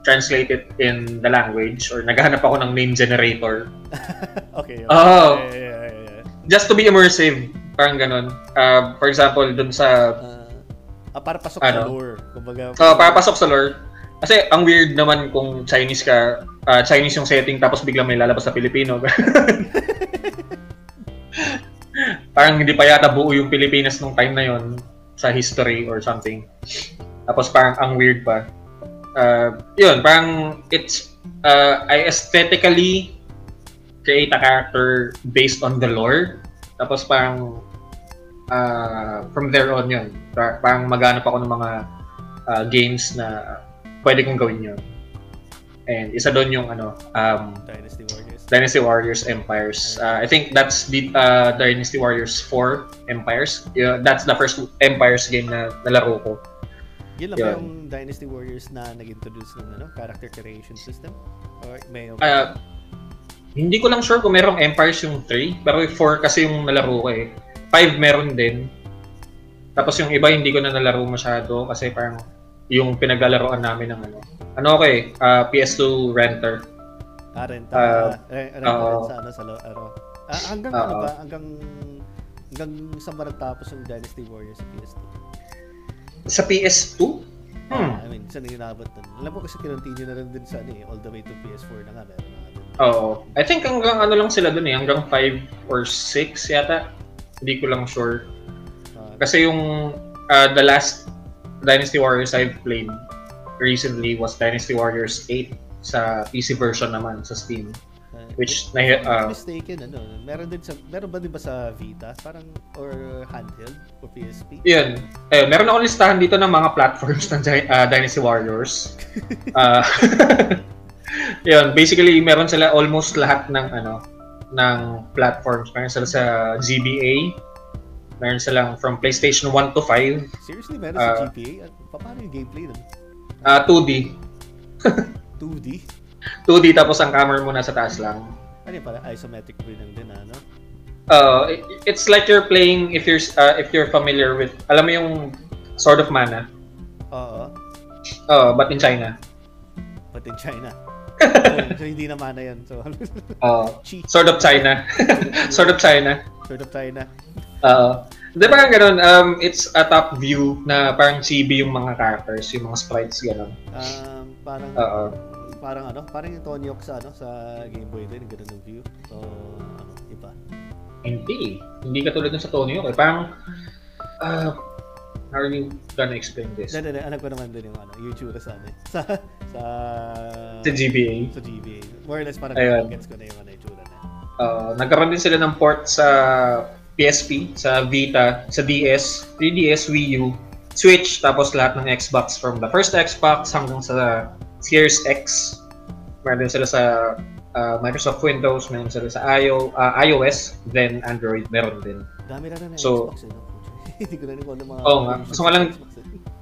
translate it in the language or naghahanap ako ng name generator (laughs) okay. okay. Oh. Yeah, yeah, yeah, yeah. just to be immersive. Parang ganun. Uh, for example, dun sa ah, para pasok sa Ano? lore. Kumbaga, Uh, papasok sa lore. Kasi ang weird naman kung Chinese ka, ah, Chinese yung setting tapos biglang may lalabas sa Pilipino. (laughs) parang hindi pa yata buo yung Pilipinas nung time na yon sa history or something. Tapos parang ang weird pa. Uh, yun, parang it's uh, I aesthetically create a character based on the lore. Tapos parang uh, from there on yun. Par- Parang maghanap ako ng mga uh, games na pwede kong gawin yun. And isa doon yung ano, um, Dynasty Warriors. Dynasty Warriors Empires. Uh, I think that's the uh, Dynasty Warriors 4 Empires. Yeah, that's the first Empires game na nalaro ko. Yun lang Yun. yung Dynasty Warriors na nag-introduce ng ano, character creation system? Or may Uh, hindi ko lang sure kung merong Empires yung 3, pero 4 kasi yung nalaro ko eh. 5 meron din. Tapos yung iba hindi ko na nalaro masyado kasi parang yung pinaglalaroan namin ng ano. Ano okay, uh, PS2 renter. ah, renta, uh, re- renta rin oo. sa ano, sa lo- ano. Ah, hanggang Oo. ano ba? Hanggang hanggang saan ba nagtapos yung Dynasty Warriors sa PS2? Sa PS2? Hmm. I mean, saan inabot nun? Alam ko kasi kinontinue na rin din sa ano eh, all the way to PS4 na nga, meron na nga. Oo. I think hanggang ano lang sila dun eh, hanggang 5 or 6 yata. Hindi ko lang sure. Ah, Kasi yung uh, the last Dynasty Warriors I've played recently was Dynasty Warriors 8 sa PC version naman sa Steam. ah, Which, na, uh, mistaken, ano, meron din sa, meron ba din ba sa Vita? Parang, or handheld? Or PSP? yun. Eh, meron akong listahan dito ng mga platforms ng uh, Dynasty Warriors. Uh, (laughs) (laughs) yun, basically, meron sila almost lahat ng ano ng platforms. Meron sila sa GBA. Meron silang from PlayStation 1 to 5. Seriously, meron sa Ah. GPA? At pa- paano yung gameplay nun? Uh, 2D. 2D? 2D tapos ang camera mo nasa taas lang. Ano yun pala? Isometric view lang din, ano? Uh, it- it's like you're playing if you're uh, if you're familiar with alam mo yung Sword of Mana. Oo. Uh, but in China. But in China. so, (laughs) so, hindi na mana yan. So, Uh. (laughs) (laughs) Sword of China. Sword of China. Sort of China. Uh, Di parang ganun, um, it's a top view na parang chibi yung mga characters, yung mga sprites, ganun. Um, parang, Oo. parang ano, parang yung Tony Hawk sa, ano, sa Game Boy din, ganun yung view. So, ano, iba. Hindi. Hindi katulad dun sa Tony Hawk. Eh. Parang, uh, how are you gonna explain this? Hindi, hindi, alam ko naman din yung ano, tsura sa ano, (laughs) sa, sa, Sa GBA. sa GBA. More or less, parang Ayun. gets ko na yung ano, yung tsura na. Uh, nagkaroon din sila ng port sa PSP, sa Vita, sa DS, 3DS, Wii U, Switch, tapos lahat ng Xbox from the first Xbox hanggang sa Series X. Meron din sila sa uh, Microsoft Windows, meron sila sa IO, uh, iOS, then Android meron din. Dami na ng So- Xbox, eh, no? (laughs) Hindi ko na rin kung ano mga... Oo nga. Gusto ko lang-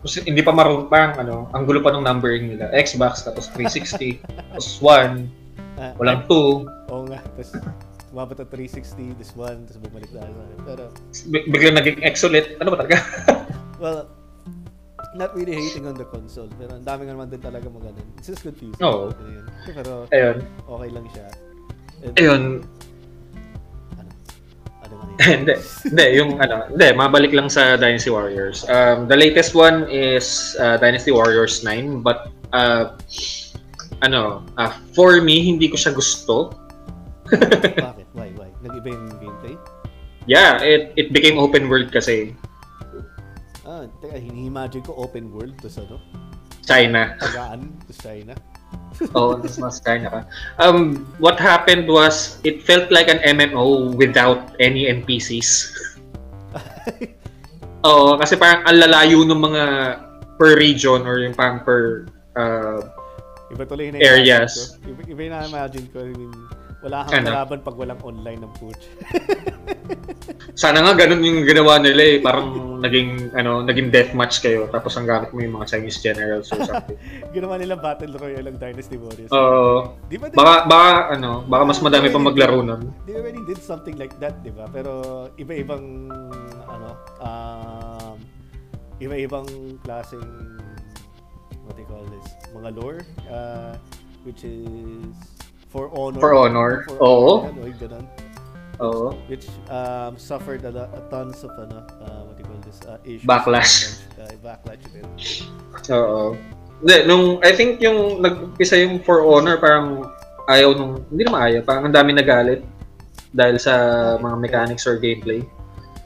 hindi pa marunong, parang ano, ang gulo pa ng numbering nila. Xbox, tapos 360, tapos 1, Ah, walang 2, Oo nga. Tapos, umabot ng 360, this one, tapos bumalik na. Pero, bi- biglang naging X ulit. Ano ba talaga? (laughs) well, not really hating on the console, pero ang dami naman din talaga ano. It's just confusing. Oo. Ayun. Pero, Ayun. okay lang siya. And, Ayun. Ano? Ano yun? (laughs) hindi. Hindi, yung ano, hindi, mabalik lang sa Dynasty Warriors. Um, the latest one is uh, Dynasty Warriors 9, but uh, ano, uh, for me, hindi ko siya gusto. (laughs) Bakit? Why? Why? Nag-iba yung gameplay? Yeah, it it became open world kasi Ah, teka, hini-imagine ko open world, tapos ano, China. tagaan, tapos China. (laughs) oh, mas mas kaya ka. Um, what happened was, it felt like an MMO without any NPCs. (laughs) Oo, kasi parang ang lalayo ng mga per region or yung parang per uh, Iba tuloy na areas. Ko. Iba, iba yung na-imagine ko. I mean, wala kang Ano? kalaban pag walang online ng coach. (laughs) Sana nga ganun yung ginawa nila eh. Parang naging, ano, naging deathmatch kayo. Tapos ang gamit mo yung mga Chinese generals or something. (laughs) Ginawa nila Battle Royale ang Dynasty Warriors. Oo. di ba, baka, baka, ano, baka mas madami pang maglaro nun. They already did something like that, di ba? Pero iba-ibang, ano, um, iba-ibang klaseng, what do you call this, mga lore, uh, which is For Honor. For Honor. For Oo. Honor, ganun, ganun. Oo. Which um, suffered a, lot, a tons of, ano, uh, what do you call this, uh, issues. Backlash. Uh, backlash din. Oo. Hindi, nung, I think yung nag-umpisa yung For Honor, parang ayaw nung, hindi naman ayaw, parang ang dami nagalit dahil sa mga mechanics or gameplay.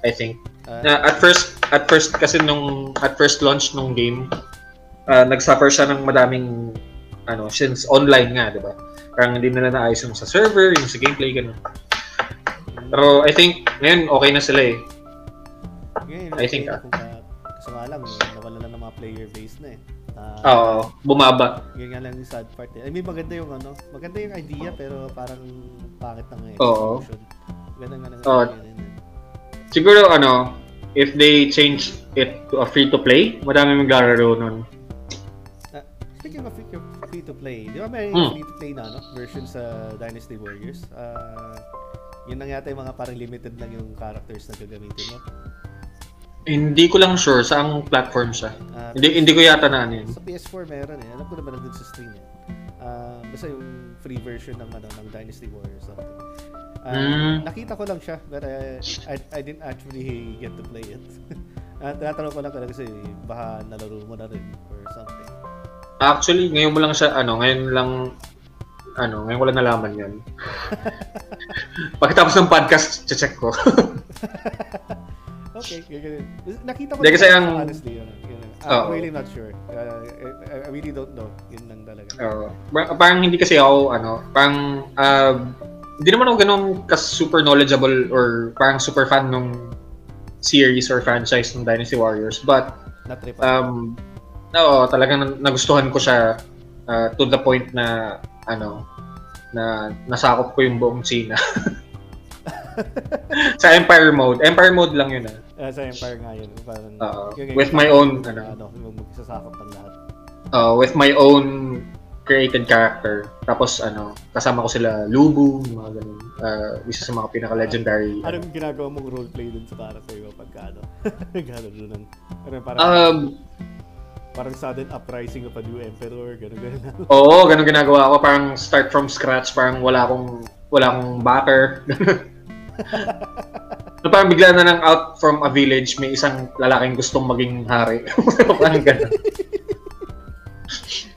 I think. Uh, at first, at first kasi nung, at first launch nung game, uh, nagsuffer siya ng madaming, ano, since online nga, di ba? Parang hindi nila naayos yung sa server, yung sa gameplay, ganun. Pero I think, ngayon, okay na sila eh. ngayon, I think, okay na kung ka- kaso nga lang, nawala na ng mga player base na eh. Ah, Oo, bumaba. Yun nga lang yung sad part eh. I mean, maganda yung ano, maganda yung idea pero parang pangit na nga execution. Ganda nga lang eh. Siguro, ano, if they change it to a free-to-play, madami maglalaro nun. Ah, speaking of free, free to play, di ba may Hmm. free to play na ano, version sa Dynasty Warriors? Ah, yun lang yata yung mga parang limited lang yung characters na gagamitin mo. Hindi ko lang sure saang platform siya. Ah, Hindi hindi ko yata na ano yun. Sa PS4 meron eh. Alam ko naman nandun sa stream eh. Ah, basta yung free version ng ano ng Dynasty Warriors something. Ah, Mm. Nakita ko lang siya but I, I, I didn't actually get to play it. (laughs) Ah, tinatanong ko lang talaga kasi baka nalaro mo na rin or something. Actually, ngayon mo lang siya, ano, ngayon lang, ano, ngayon ko lang nalaman yun. (laughs) Pagkatapos ng podcast, check ko. (laughs) Okay, ganyan. Nakita ko Hindi, kasi ang- honestly yun. yun. I'm Oo. really not sure. Uh, I, I really don't know. Yun lang talaga. Oo. Par- parang hindi kasi ako, ano, parang, uh, hindi naman ako ganun ka-super knowledgeable or parang super fan nung series or franchise ng Dynasty Warriors. But, um, oo, talagang nagustuhan ko siya uh, to the point na, ano, na nasakop ko yung buong China. (laughs) sa Empire mode. Empire mode lang yun ah. Uh, sa Empire nga yun. Parang, yun- yun- With my own, ano, ano. ano, magsasakop ng lahat. Uh, with my own created character. Tapos ano, kasama ko sila Lubu, yung mga ganun. Uh, isa sa mga pinaka-legendary. Anong ginagawa mong roleplay dun sa character mo pagka ano? (laughs) Gano'n dun ang, ano, parang, Um, parang sudden uprising of a new emperor, gano'n gano'n lang. (laughs) oo, ganun ginagawa ko. Parang start from scratch. Parang wala akong, wala akong backer. (laughs) so, parang bigla na lang out from a village, may isang lalaking gustong maging hari. (laughs) parang ganun.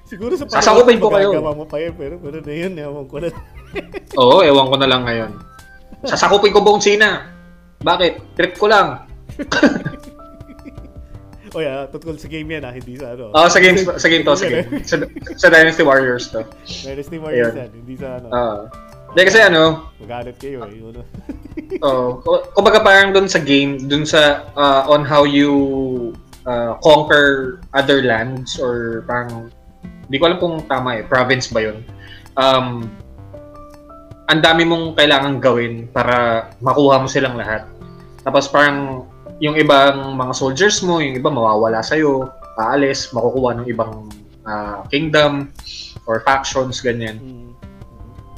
Siguro sa Sasakupin ko kayo. mo pa yun, pero pero na yun, ewan ko na. Oo, ewan ko na lang ngayon. Sasakupin ko buong China. Bakit? Trip ko lang. O yeah, tungkol sa game yan ah, hindi sa ano. Oo, sa game, sa game to, sa game. Sa, sa Dynasty Warriors to. Dynasty Warriors Ayun. yan, hindi sa ano. Oo. Hindi kasi ano, Magalit kayo eh. Yun, ano. (laughs) oh, kumbaga parang dun sa game, dun sa uh, on how you uh, conquer other lands or parang hindi ko alam kung tama eh, province ba 'yun. Um ang dami mong kailangan gawin para makuha mo silang lahat. Tapos parang yung ibang mga soldiers mo, yung iba mawawala sa'yo, aalis, makukuha ng ibang uh, kingdom or factions, ganyan. Mm.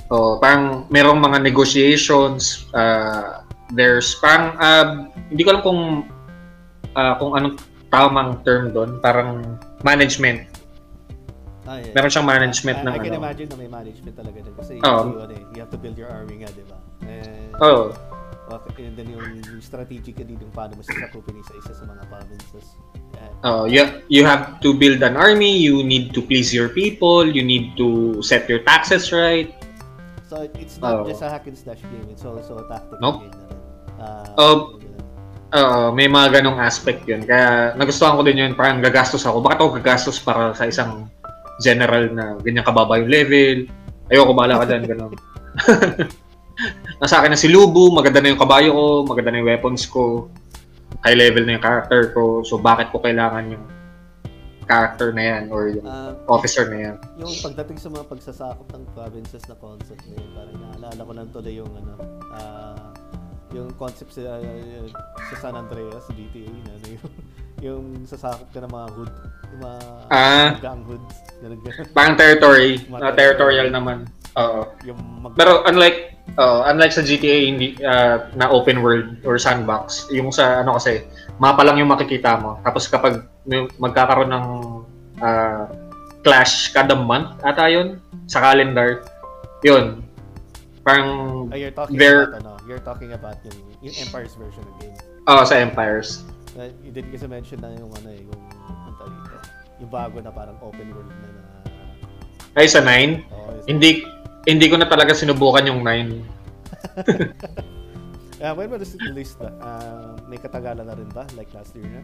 So, parang merong mga negotiations, uh, there's parang, uh, hindi ko alam kung uh, kung anong tamang term doon, parang management. Ah, yeah. Meron siyang management I, ng I can ano. imagine na may management talaga din kasi Oo. you, ano, eh, you have to build your army nga, di ba? And, Oh, and then yung, yung strategically yung paano mo sasakupin isa-isa sa mga provinces. Oh, you, you have to build an army, you need to please your people, you need to set your taxes right. So it's not Oo. just a hack and slash game, it's also a tactical Nope. game na rin. Oh. ganun. Oo, may mga ganong aspect yun. Kaya nagustuhan ko din yun, parang gagastos ako. Bakit ako gagastos para sa isang general na ganyan kababa yung level. Ayoko, bahala ka dyan, gano'n. (laughs) Nasa akin na si Lubu, maganda na yung kabayo ko, maganda na yung weapons ko, high level na yung character ko, so bakit ko kailangan yung character na yan or yung Ah, officer na yan. yung pagdating sa mga pagsasakop ng provinces na concept na yun, parang naalala ko lang tuloy yung ano, ah, yung concept sa, sa San Andreas, GTA, na ano (laughs) yung, yung sasakop ka ng mga hood, yung mga Ah. gang hoods, ganun. Parang territory, Mga na territorial naman. Oo. Yung mag- Pero unlike uh, unlike sa GTA hindi uh, na open world or sandbox, yung sa ano kasi mapa lang yung makikita mo. Tapos kapag may- magkakaroon ng uh, clash kada month ata yun sa calendar, yun. Parang Ah, you're talking There- about ano, you're talking about yung, yung Empire's version ng game. uh, sa Empires. Uh, you did kasi mention na yung ano eh, yung, yung bago na parang open world na na, Ay sa 9, oh, hindi hindi ko na talaga sinubukan yung 9. (laughs) Ah, when was it released? Ah, may katagalan na rin ba? Like last year na?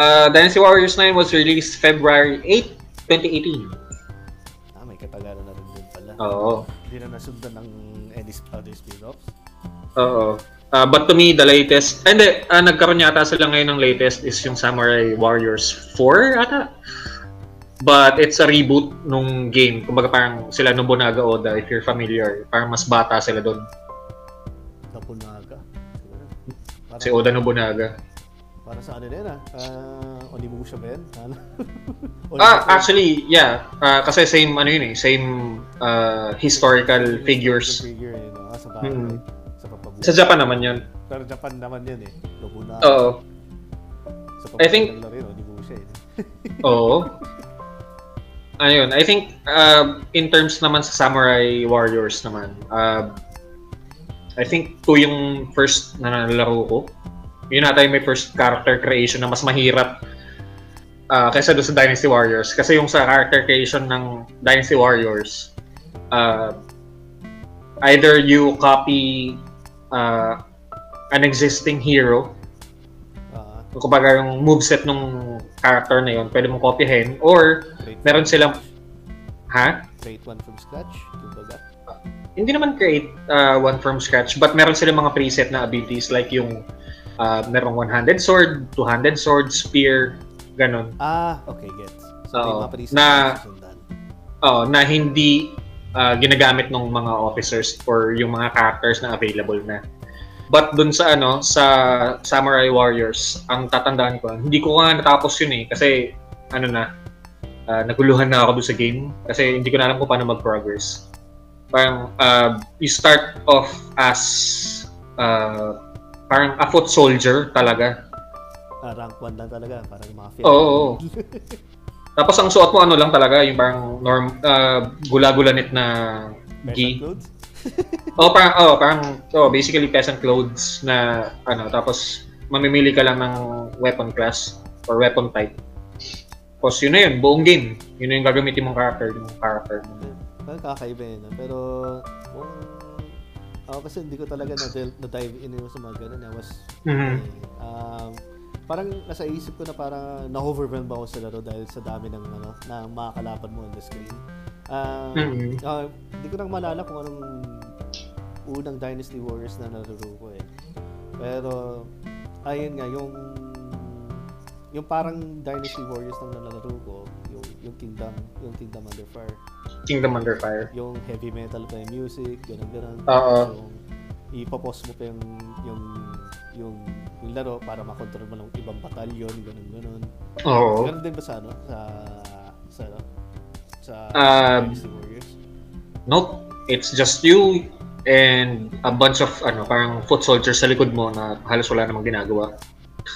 Uh, Dynasty Warriors 9 was released February 8, 2018. Ah, may katagalan na rin din pala. Oo. Hindi na nasundan ng any other spin-offs. Oo. Uh, but to me, the latest, hindi, uh, nagkaroon yata sila ngayon ng latest is yung Samurai Warriors 4 ata. But it's a reboot nung game. Kumbaga parang sila Nobunaga Oda, if you're familiar. Parang mas bata sila doon. Napunaga. Siguro. Parang, Si Oda Nobunaga. Para sa ano na yun ah? Uh, Onimusha ba yan? Ano? (laughs) Ah, actually, yeah. Uh, kasi same, ano yun eh, same uh, historical figures. Figure, yun, no? Ah, sa bagay. Mm. Sa papabuhay. Sa Japan naman yun. Pero Japan naman yun eh. Nobunaga. Oo. Sa I think- rin, Onimusha eh. Oo. (laughs) Ayun, I think uh, in terms naman sa Samurai Warriors naman, uh, I think 2 yung first na nalaro ko. Yun ata yung may first character creation na mas mahirap uh, kaysa doon sa Dynasty Warriors. Kasi yung sa character creation ng Dynasty Warriors, uh, either you copy uh, an existing hero kumbaga yung moveset nung character na yun, pwede mong kopyahin, or create meron silang- ha? Create one from scratch. Kumbaga. Hindi naman create uh, one from scratch, but meron silang mga preset na abilities like yung uh, merong one-handed sword, two-handed sword, spear, ganun. Ah, okay, gets. So, preset Na-. Oh, na hindi uh, ginagamit ng mga officers or yung mga characters na available na. But dun sa ano, sa Samurai Warriors, ang tatandaan ko, hindi ko nga natapos yun eh kasi ano na, uh, naguluhan na ako doon sa game kasi hindi ko na alam kung paano mag-progress. Parang uh, you start off as uh, parang a foot soldier talaga. Ah, rank 1 lang talaga. Parang mga film. Oo. oo. (laughs) Tapos ang suot mo ano lang talaga, yung parang norm uh, gula-gulanit na gi. clothes? (laughs) Oh, parang oh, parang oh, basically peasant clothes na ano, tapos mamimili ka lang ng weapon class or weapon type. Tapos yun na yun, buong game. Yun na yung gagamitin mong character, yung character. Parang kakaiba yun. Pero, kung... Ako kasi hindi ko talaga na- na-dive in yung sa mga ganun. I was... Mhm. Um, parang nasa isip ko na parang na-overwhelm ba ako sa laro dahil sa dami ng ano, na makakalaban mo on the screen. Um, Mhm. ah, hindi ko nang malala kung anong unang Dynasty Warriors na nalaro ko eh. Pero, ayun nga, yung yung parang Dynasty Warriors nang nalalaro ko, yung yung Kingdom, yung Kingdom Under Fire, Kingdom Under Fire. yung heavy metal pa yung music, ganun ganun. Oo. Yung ipopos mo pa yung yung yung yung laro para makontrol mo ng ibang batalyon, ganun ganun. Oo. Ganun din ba sa ano? Sa sa ano? Sa Um? Nope. It's just you and a bunch of ano, parang foot soldiers sa likod mo na halos wala namang ginagawa.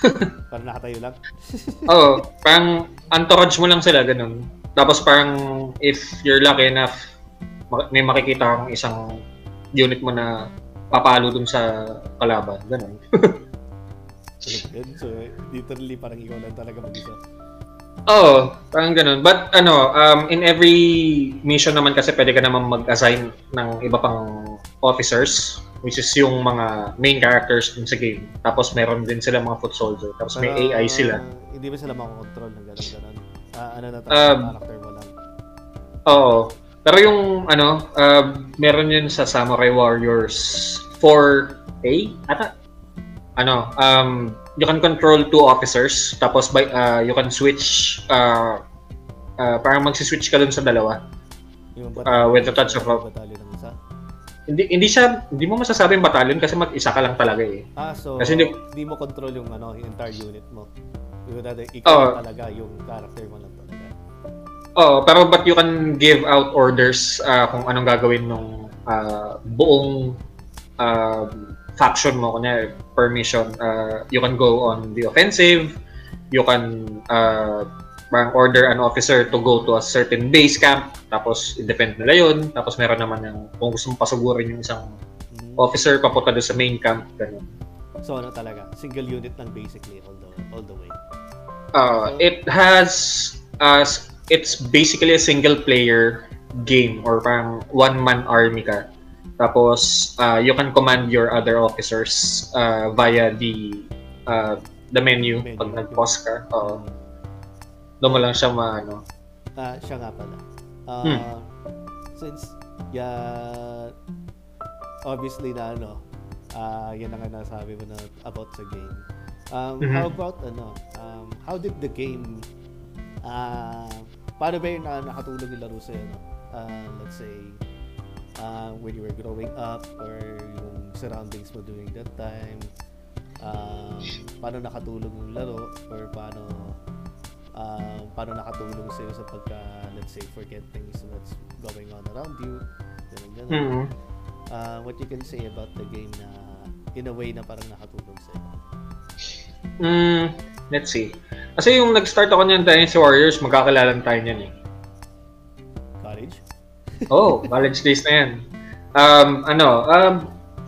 (laughs) Para nakatayo lang. (laughs) Oo, parang entourage mo lang sila, ganun. Tapos parang if you're lucky enough, may makikita kang isang unit mo na papalo dun sa kalaban, ganun. (laughs) So, literally parang ikaw lang talaga mag-isa. Oo, parang ganun. But ano, um, in every mission naman kasi pwede ka naman mag-assign ng iba pang officers, which is yung mga main characters dun sa game. Tapos meron din sila mga foot soldier. Tapos may Pero, AI sila. hindi ba sila makakontrol ng ganun ganun? Ah, ano na Um, talaga, character mo lang. Oo. Pero yung ano, uh, meron yun sa Samurai Warriors 4A ata. Ano, um, you can control two officers tapos by uh, you can switch uh, uh, parang magsi-switch ka dun sa dalawa. Yung Uh, with the touch of a- batalyon ng isa. Hindi hindi siya hindi mo masasabing battalion kasi mag-isa ka lang talaga eh. Ah, so Kasi hindi hindi- mo control yung ano, yung entire unit mo. Yung dati, ikaw Oo. talaga, yung character mo lang talaga. Oh, pero but you can give out orders uh, kung anong gagawin nung uh, buong uh, faction mo kunya permission uh, you can go on the offensive you can uh, order an officer to go to a certain base camp tapos i-defend nila yun tapos meron naman yung kung gusto mong pasugurin yung isang Mhm. officer papunta doon sa main camp ganun. So ano talaga, single unit lang basically all the all the way. Uh, it has uh, it's basically a single player game or parang one man army ka. Tapos uh, you can command your other officers uh, via the uh, the menu, Menu. pag nag-pause ka. Oo. Mm. Doon mo lang siya maano. Ah, siya nga pala. Ah, Hmm. Since, yeah, obviously na ano, ah yan ang nasabi mo na about sa game. Um, Mhm. How about ano, um, how did the game, ah paano ba yung na, nakatulong yung laro sa'yo, no? Ah, let's say, uh, when you were growing up or yung surroundings mo during that time, um, paano nakatulong yung laro or paano uh, paano nakatulong sa'yo sa pagka, let's say, forget things that's going on around you. Ganun, ganun. Mhm. Uh, what you can say about the game na in a way na parang nakatulong sa'yo. Mm, let's see. Kasi yung nag-start ako niyan Dynasty Warriors, magkakilala tayo niyan eh. Oh, college days na yan. Um, ano, um,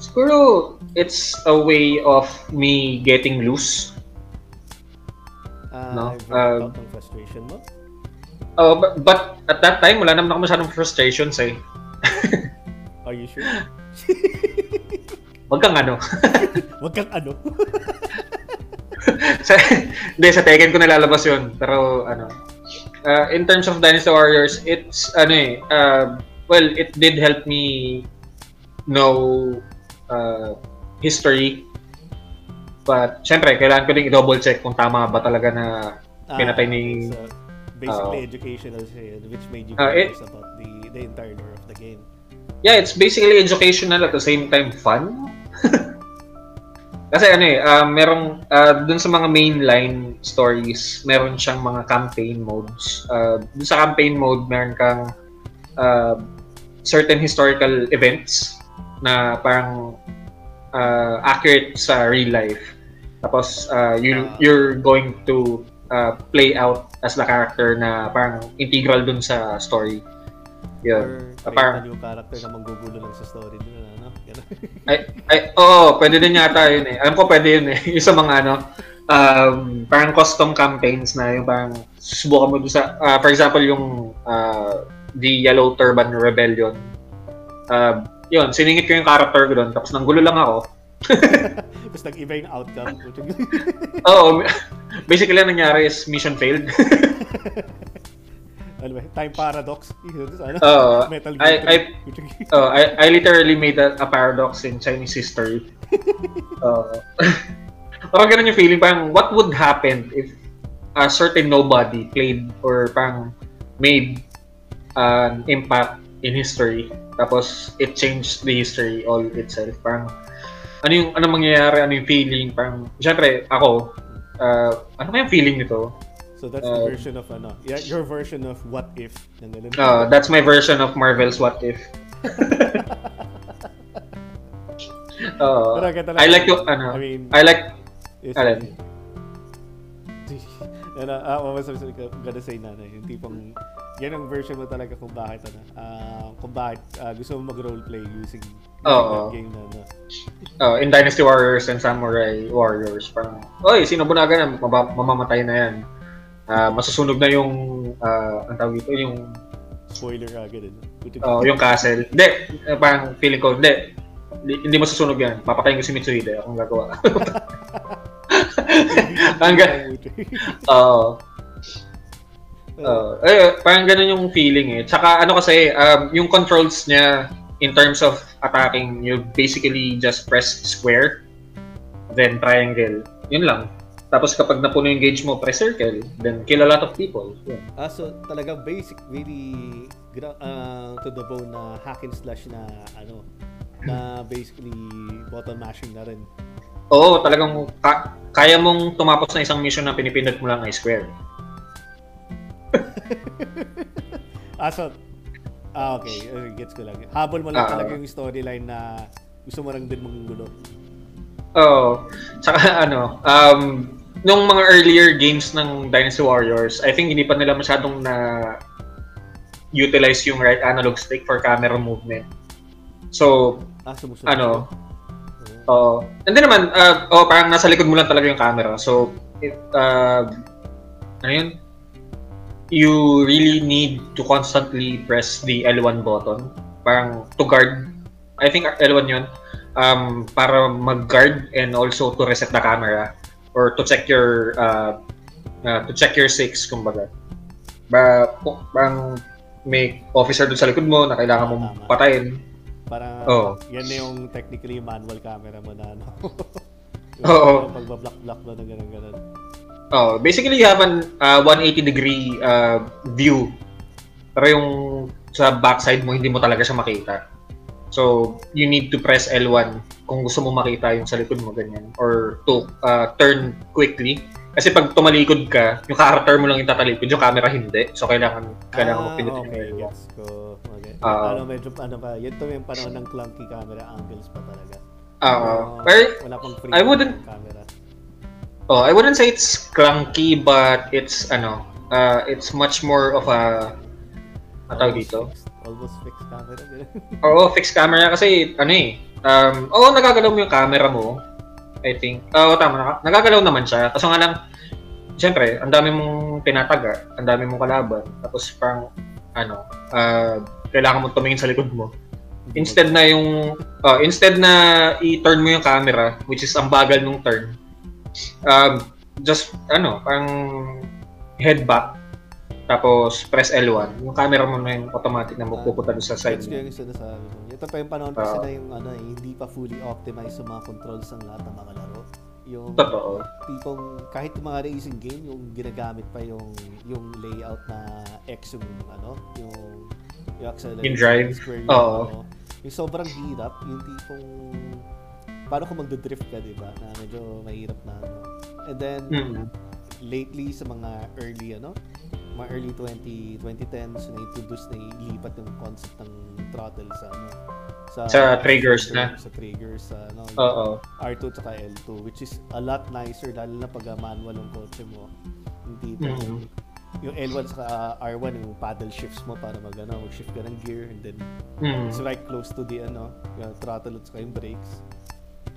siguro it's a way of me getting loose. Uh, No, I've um, ng frustration mo? Oh, but, but at that time, wala naman ako masyadong frustrations eh. (laughs) Are you sure? (laughs) Wag kang ano. (laughs) Wag kang ano. sa, hindi, sa Tekken ko nalalabas yun. Pero, ano, uh, in terms of Dynasty Warriors, it's, ano eh, uh, well, it did help me know uh, history. But, syempre, kailangan ko din i-double check kung tama ba talaga na Ah, Pinatay ni- so, basically Oo. educational siya yun, which made you Ah, it- about the the entire lore of the game. yeah, it's basically educational at the same time fun. (laughs) Kasi ano eh, uh, merong, uh, dun sa mga mainline stories, meron siyang mga campaign modes. Uh, dun sa campaign mode, meron kang uh, certain historical events na parang uh, accurate sa real life. Tapos, uh, you, you're going to uh, play out as the character na parang integral dun sa story. Yun. Or create parang- new character na manggugulo lang sa story? Ganun. Ay, ay, oo, pwede din yata yun eh. Alam ko pwede yun eh. (laughs) Yung sa mga ano, um, parang custom campaigns na yung parang susubukan mo sa, ah, for example, yung uh, The Yellow Turban Rebellion. Uh, yun, siningit ko yung character ko doon, tapos nanggulo lang ako. (laughs) Tapos nag-iba yung outcome. (laughs) Oo, basically ang nangyari is mission failed. Ano ba? Time paradox. Ano? Oo, Metal I- Gear. I- Oh, I, I literally made a, a paradox in Chinese history. (laughs) Uh, (laughs) parang ganun yung feeling, parang what would happen if a certain nobody played or parang made an impact in history tapos it changed the history all itself. Parang ano yung ano mangyayari, ano yung feeling, parang syempre ako uh, ano kaya yung feeling nito? So that's the Uh, version of ano, yeah, your version of what if. Yung ganun. Uh, that's my version of Marvel's What If. Uh, (laughs) Pero talaga- I like to ano, I mean, I like alin? (laughs) Ano, ah, what was I gonna say na, ano, yung tipong, yan ang version mo talaga kung bakit, ano, ah, kung bakit ah, gusto mo mag-roleplay using, that game na, ano. uh, in Dynasty Warriors and Samurai Warriors, parang, oy, sino bunaga na, mamamatay na yan. Ah, masusunog na yung, uh, ang tawag dito, yung, spoiler agad, ano. oh, yung castle. Hindi, eh, parang feeling ko, hindi, hindi, masusunog yan. Papatayin ko si Mitsuhide, akong gagawa. (laughs) Hanggang- (laughs) Oo. Uh, eh, parang ganun yung feeling eh. Tsaka ano kasi, um, yung controls niya in terms of attacking, you basically just press square, then triangle. Yun lang. Tapos kapag napuno yung gauge mo, press circle, then kill a lot of people. Yeah. Ah, so talagang basic, really uh, to the bone na hack and slash na ano, na basically button mashing na rin. Oo, talagang ka- kaya mong tumapos na isang mission na pinipindot mo lang ay square. (laughs) ah, so, ah, okay. Gets ko lang. Habol mo lang Ah. talaga yung storyline na gusto mo lang din manggulo. Oo. Tsaka (laughs) ano, um, nung mga earlier games ng Dynasty Warriors, I think hindi pa nila masyadong na utilize yung right analog stick for camera movement. So, Ah, sumusunod. Ano? ka. uh, Oo. and then naman, uh, oh, parang nasa likod mo lang talaga yung camera. So, it, uh, ano yun? You really need to constantly press the L1 button. Parang to guard. I think L1 yun. Um, para mag-guard and also to reset the camera or to check your uh, uh, to check your six kumbaga. Ba, parang may officer doon sa likod mo na kailangan mong Tama. patayin. Parang Oo. yan na yung technically manual camera mo na ano. (laughs) Oo. Pagbablock-block mo na ganun ganun. Oh, basically you have an uh, 180 degree uh, view. Pero yung sa backside mo hindi mo talaga siya makita. So, you need to press L1 kung gusto mo makita yung sa likod mo ganyan or to uh, turn quickly. Kasi pag tumalikod ka, yung character mo lang yung tatalikod, yung camera hindi. So, kailangan kailangan mo ah, pindutin okay, yung L1. gets ko. Okay. Ah. ano, medyo, ano pa, yun to yung panahon ng clunky camera angles pa talaga. Ah, Ah, pero wala pang free I wouldn't- camera. Oh, I wouldn't say it's clunky but it's ano, uh, it's much more of a ano dito? Almost fixed camera. (laughs) Oo, fixed camera kasi ano eh. Um, oo, nagagalaw mo yung camera mo. I think. Oo, tama. Nagagalaw naman siya. Kaso nga lang, syempre, ang dami mong tinataga, ang dami mong kalaban. Tapos parang, ano, uh, kailangan mo tumingin sa likod mo. Instead na yung, uh, instead na i-turn mo yung camera, which is ang bagal nung turn, um, just, ano, parang head back, tapos press L1. Yung camera mo na yung automatic na mapupunta doon sa side ko mo. yung sinasabi mo. Ito pa yung panahon kasi Ah. na yung ano, eh, hindi pa fully optimized sa mga controls ng lahat ng mga laro. Yung Totoo. tipong kahit yung mga racing game, yung ginagamit pa yung yung layout na X yung ano, yung yung accelerator, Yung drive? square yung, Oo. ano, yung sobrang hirap, yung tipong paano kung magdodrift ka, di ba? Na medyo mahirap na ano. And then, Mm. lately sa mga early ano mga early 20 2010s na introduce na ilipat yung concept ng throttle sa ano Sa triggers na. sa triggers sa ano Oo. R2 at L2 which is a lot nicer lalo na pag manual ang kotse mo hindi ito Mhm. yung L1 sa R1 yung paddle shifts mo para mag ano mag shift ka ng gear and then Mm. it's right close to the ano yung throttle at saka yung brakes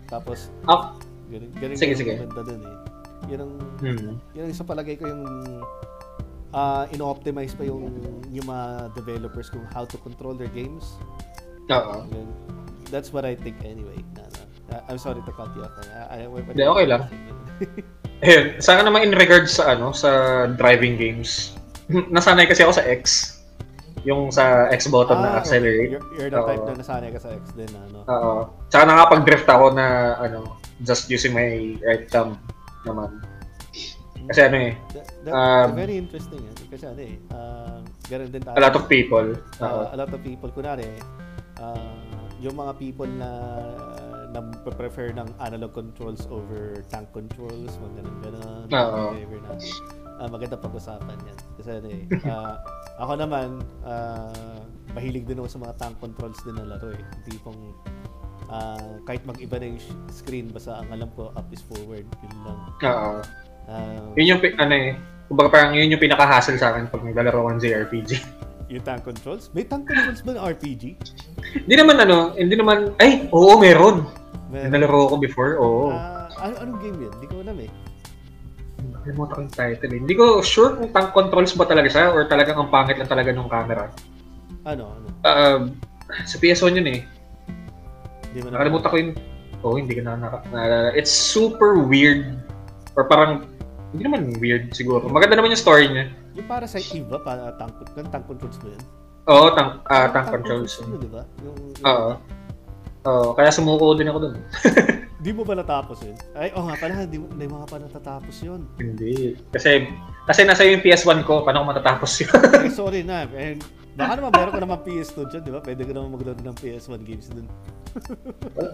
tapos Ah, ganun, ganun Sige, sige. maganda dun eh yun ang mm. yun ang isa palagay ko yung ah ino-optimize pa yung yung mga developers kung how to control their games. Oo. That's what I think anyway. Na, na, I'm sorry to cut you off. I, I, Hindi, okay lang. (laughs) Ayun, saka naman in regards sa ano, sa driving games. (laughs) Nasanay kasi ako sa X. Yung sa X button na Ah, accelerate. You're, you're the type Oo. na nasanay ka sa X din, ano. Oo. Saka nakapag-drift ako na ano, just using my right thumb naman. Kasi ano eh, That, that, um, very interesting eh. Kasi ano eh, uh, ganun din tayo. a lot of people. Oo. uh, a lot of people kunwari uh, yung mga people na na prefer ng analog controls over tank controls mga ganun ganun Oo. na uh, maganda pag-usapan yan kasi ano eh (laughs) uh, ako naman uh, mahilig din ako sa mga tank controls din na laro eh Yung tipong uh, kahit mag-iba na yung screen basta ang alam ko up is forward yun lang Oo. Uh, Yun yung, ano eh, kumbaga parang yun yung pinaka-hassle sa akin pag naglalaro ng JRPG. yung tank controls may tank controls ba ng RPG? Hindi naman ano, hindi naman, ay, oo, meron. Meron. Nalaro ko before, oo. Ah, ano, anong game yun? Hindi ko alam eh. Nakalimutan ko yung title eh. Hindi ko sure kung tank controls ba talaga siya or talagang ang pangit lang talaga ng camera. Ano? Ano? Uh, sa PS1 yun eh. Hindi mo na- Nakalimutan ko yung... Oo, oh, hindi ko na naka... It's super weird. Or parang Hindi naman weird siguro. Maganda naman yung story niya. Yung para sa Eve ba? Para tank, tank controls ba yun? Oo, tank, ah, tank controls. yun, di ba? Yung, yung, Oo. Oo, kaya sumuko din ako dun. (laughs) Di mo ba natapos yun? Ay, oh nga pala, di, hindi mo nga pa natatapos yun. Hindi. Kasi, kasi nasa yung PS1 ko, paano ko matatapos yun? Eh, sorry na. (laughs) Eh, baka naman meron ka naman PS2 dyan, di ba? Pwede ka naman maglaro ng PS1 games dun.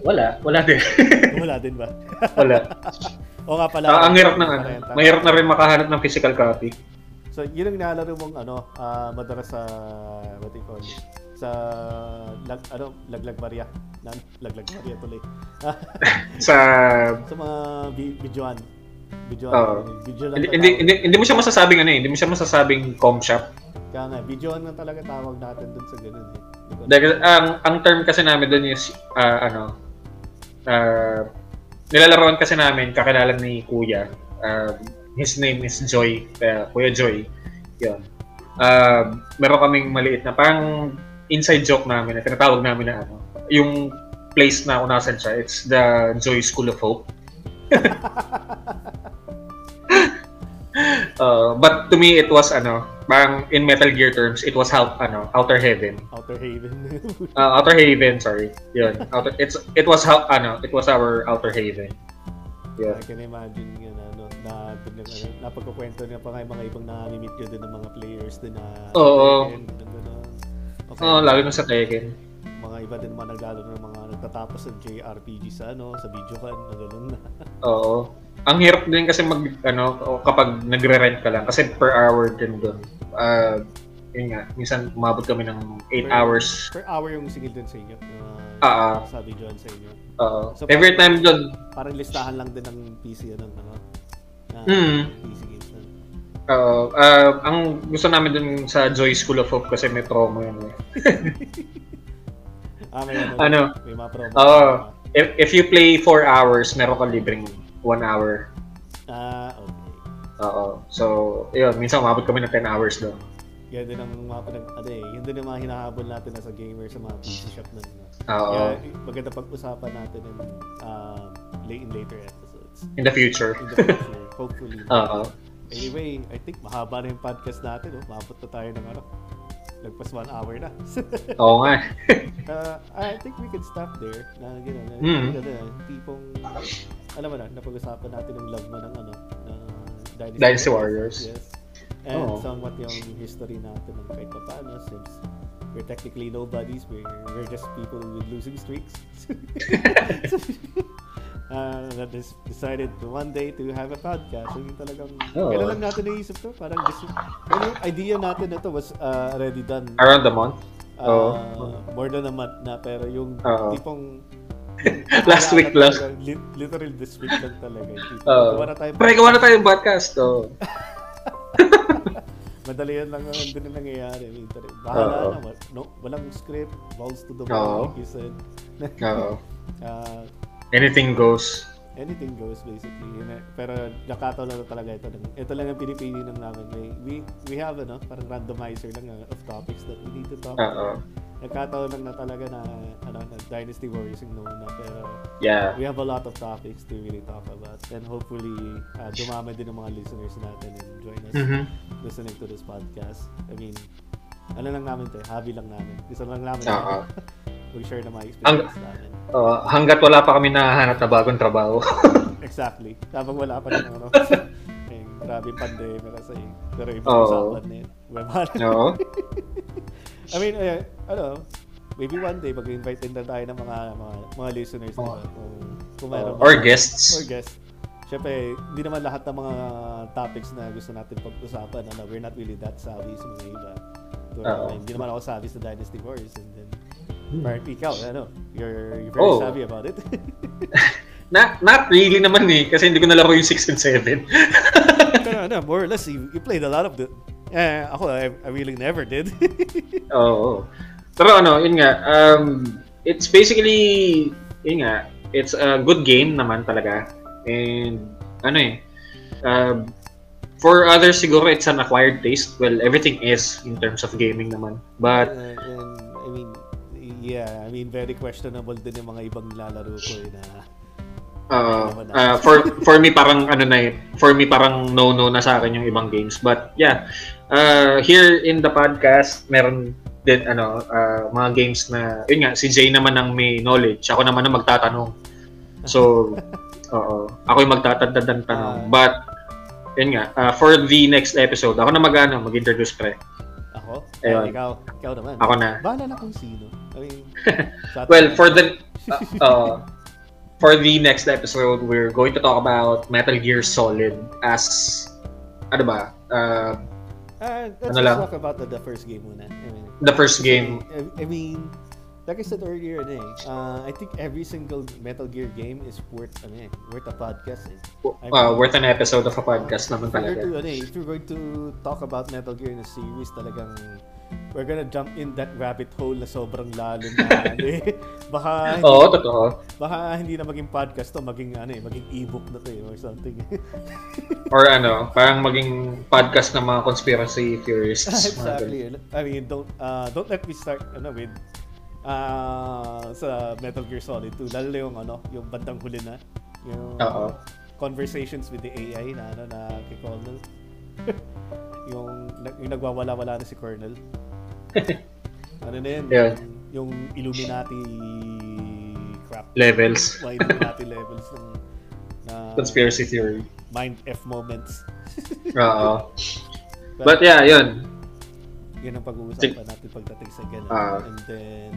Wala, wala din. (laughs) Wala din ba? wala. (laughs) O nga pala. Ah, ang hirap ng ano. Mahirap na rin makahanap ng physical copy. So, yun ang nilalaro mong ano, ah, madalas sa, what do you call it? Sa, lag, ano, laglag Maria. Nan, laglag Maria tuloy. (laughs) Sa sa mga vi- videoan. Videoan. Oo. video lang hindi, na hindi, hindi, hindi mo siya masasabing ano eh, hindi mo siya masasabing com shop. Kaya nga, videoan nga talaga tawag natin dun sa ganun eh. Di ba? Dahil ang ang term kasi namin doon is ah, ano ah, nilalaroan kasi namin kakilala ni Kuya. Um, his name is Joy, kaya Kuya Joy. 'Yon. Uh, meron kaming maliit na parang inside joke namin na tinatawag namin na ano, yung place na unasan siya, it's the Joy School of Hope. Uh, (laughs) but to me it was ano, parang in Metal Gear terms, it was how, ano, Outer Heaven. Outer Haven. (laughs) Uh, Outer Haven, sorry. Yun. Outer, it's it was how ano, it was our Outer Haven. Yeah. I can imagine yun, ano, na lang, ano, napagkukwento niya pa nga mga ibang namimit yun din ng mga players din na Oo. Ganun. Okay. Oh, lalo na sa Tekken. mga iba din naman naglalo ng mga nagtatapos ng JRPG sa ano, sa videocan, na gano'n na. Oo. Ang hirap din kasi mag ano kapag nagre-rent ka lang kasi per hour din doon. Uh, yun nga, minsan umabot kami ng 8 Per- hours. Per hour yung singil din sa inyo. Uh, Ah, ah. sa videoan sa inyo. Oo. So, Every time doon, Parang listahan lang din ng PC, ano, ano, na Mm. PC games uh, uh, ang gusto namin dun sa Joy School of Hope kasi may promo yun. eh. (laughs) Ah, may ano, Ano? may mga promo. Oo. If, if you play 4 hours, meron ka libreng 1 hour. Ah, okay. Oo. So, yun, minsan umabot kami ng 10 hours doon. Yan din ang mga pinag, ano eh, yun din ang mga hinahabol natin as a gamer sa mga PC shop na. No? Oo. Kaya maganda pag-usapan natin in, um, late in later episodes. In the future. In the future, hopefully. (laughs) Oo. Anyway, I think mahaba na yung podcast natin. Oh. Maabot na tayo ng ano. Lagpas one hour na. (laughs) Oo nga. (laughs) uh, I think we can stop there. Na, gano'n, na, Mm. gano'n, tipong, alam mo na, napag-usapan natin yung love mo ng ano, ng Dynasty, Dynasty Warriors. Yes. And Oo. somewhat yung history natin ng kahit pa paano since we're technically nobodies, we're, we're just people with losing streaks. (laughs) uh, that is decided to one day to have a podcast. Yung talagang, Oo. kailan lang natin naisip to? Parang this, well, yung idea natin na to was uh, already done Around the month. uh, Oo. more than a month na pero yung Oo. tipong (laughs) Last week lang. talaga, li- literal this week lang talaga. Tipong, Oo. gawa na tayo. Pre, gawa na tayong podcast. Oh. (laughs) Madali yan lang naman din ang nangyayari. Bahala na. No, walang script. Balls to the wall, like you said. Oo. Uh, (laughs) Anything goes. anything goes basically. Yun eh. Pero nakataon lang na talaga ito. Lang- Ito lang ang pinipili ng namin. We, we have ano, parang randomizer lang uh, of topics that we need to talk about. Nagkataon lang na talaga na, ano, na Dynasty Warriors yung known na. Pero Yeah. we have a lot of topics to really talk about. And hopefully, uh, dumami din ang mga listeners natin and join us Mhm. listening to this podcast. I mean, ano lang namin to, eh, hobby lang namin. Gusto lang namin Oo. (laughs) mag-share na mga experience namin. Oo, hanggat wala pa kami nahanap na bagong trabaho. (laughs) Exactly. Habang wala pa rin ano. (laughs) eh, grabe pandemic kasi. Pero ibang Oo. usapan na yun. Oo. I mean, eh, ano, maybe one day mag-invite din na tayo ng mga mga, mga listeners Oo. na kung, kung meron Or mga- guests. or guests. Siyempre, hindi naman lahat ng mga topics na gusto natin pag-usapan, ano, we're not really that savvy sa mga iba. Oo. hindi naman ako savvy sa Dynasty Warriors. And then, Hmm. apparently, ikaw, ano, you're, you're very Oh. savvy about it. (laughs) Na, not really naman eh, kasi hindi ko nalaro yung 6 and 7. (laughs) Pero ano, more or less, you, you played a lot of the... Eh, ako, I, I really never did. (laughs) Oo. Pero ano, yun nga, um, it's basically, yun nga, it's a good game naman talaga. And, ano eh, um, for others siguro it's an acquired taste. Well, everything is in terms of gaming naman. But, Uh, and, I mean, yeah, I mean, very questionable din yung mga ibang nilalaro ko eh, na Uh, uh, for for me parang ano na eh, for me parang no no na sa akin yung ibang games. But yeah, uh, here in the podcast meron din ano uh, mga games na yun nga si Jay naman ang may knowledge, ako naman ang magtatanong. So, (laughs) oo, ako yung magtatadad ng tanong. Uh, But yun nga, uh, for the next episode, ako na mag-ano, mag-introduce pre. Ako? Ayun. ikaw, ikaw naman. Ako na. Bahala na kung sino. I mean, (laughs) well, for the uh, uh, for the next episode, we're going to talk about Metal Gear Solid as ano ba? Uh, uh, let's ano lang? talk about the, the first game muna. I mean, the first game. I, I mean, like I said earlier, ano eh, uh, I think every single Metal Gear game is worth ano eh, worth a podcast eh. I mean, uh, worth an episode of a podcast naman talaga. To, ano eh, if you're going to talk about Metal Gear in a series, talagang we're gonna jump in that rabbit hole na sobrang lalo na (laughs) ano eh. Baka hindi, Oo, totoo. Baka hindi na maging podcast to, maging ano eh, maging ebook na to eh, or something. (laughs) or ano, parang maging podcast ng mga conspiracy theorists. exactly. I mean, don't uh, don't let me start ano with uh, sa Metal Gear Solid 2 lalo yung ano, yung bandang huli na yung Uh-oh. conversations with the AI na ano na kay Colonel. (laughs) yung, yung nagwawala-wala na si Colonel. (laughs) ano na yun? Yeah. Yung, yung Illuminati crap. Levels. (laughs) Mga Illuminati levels ng na conspiracy theory. Mind F moments. Oo. But, But yeah, yun. Yun ang pag-uusapan natin pagdating sa ganun. Uh, And then,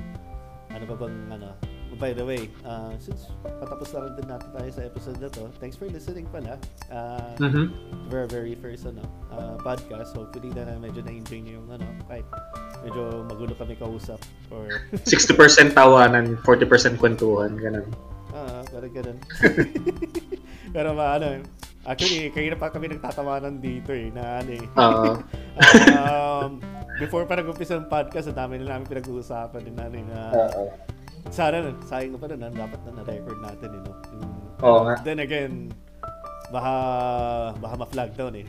ano ba bang ano, by the way, uh, since patapos lang din natin tayo sa episode na to, thanks for listening pala. Uh, mm-hmm. Very, very first ano, uh, podcast. Hopefully na medyo na-enjoy niyo yung ano, kahit medyo magulo kami kausap. Or (laughs) 60% tawanan, 40% kwentuhan, ganun. Ah, uh, parang ganun. (laughs) Pero ano, actually, kayo na pa kami nagtatawanan dito eh, na ano eh. Uh, (laughs) um, before pa nag-umpisa ng podcast, ang dami na namin pinag-uusapan din namin na uh, sana, sayang na pa rin, dapat na na-record natin, you know. Oo nga. Then again, baka baka ma-flag down eh.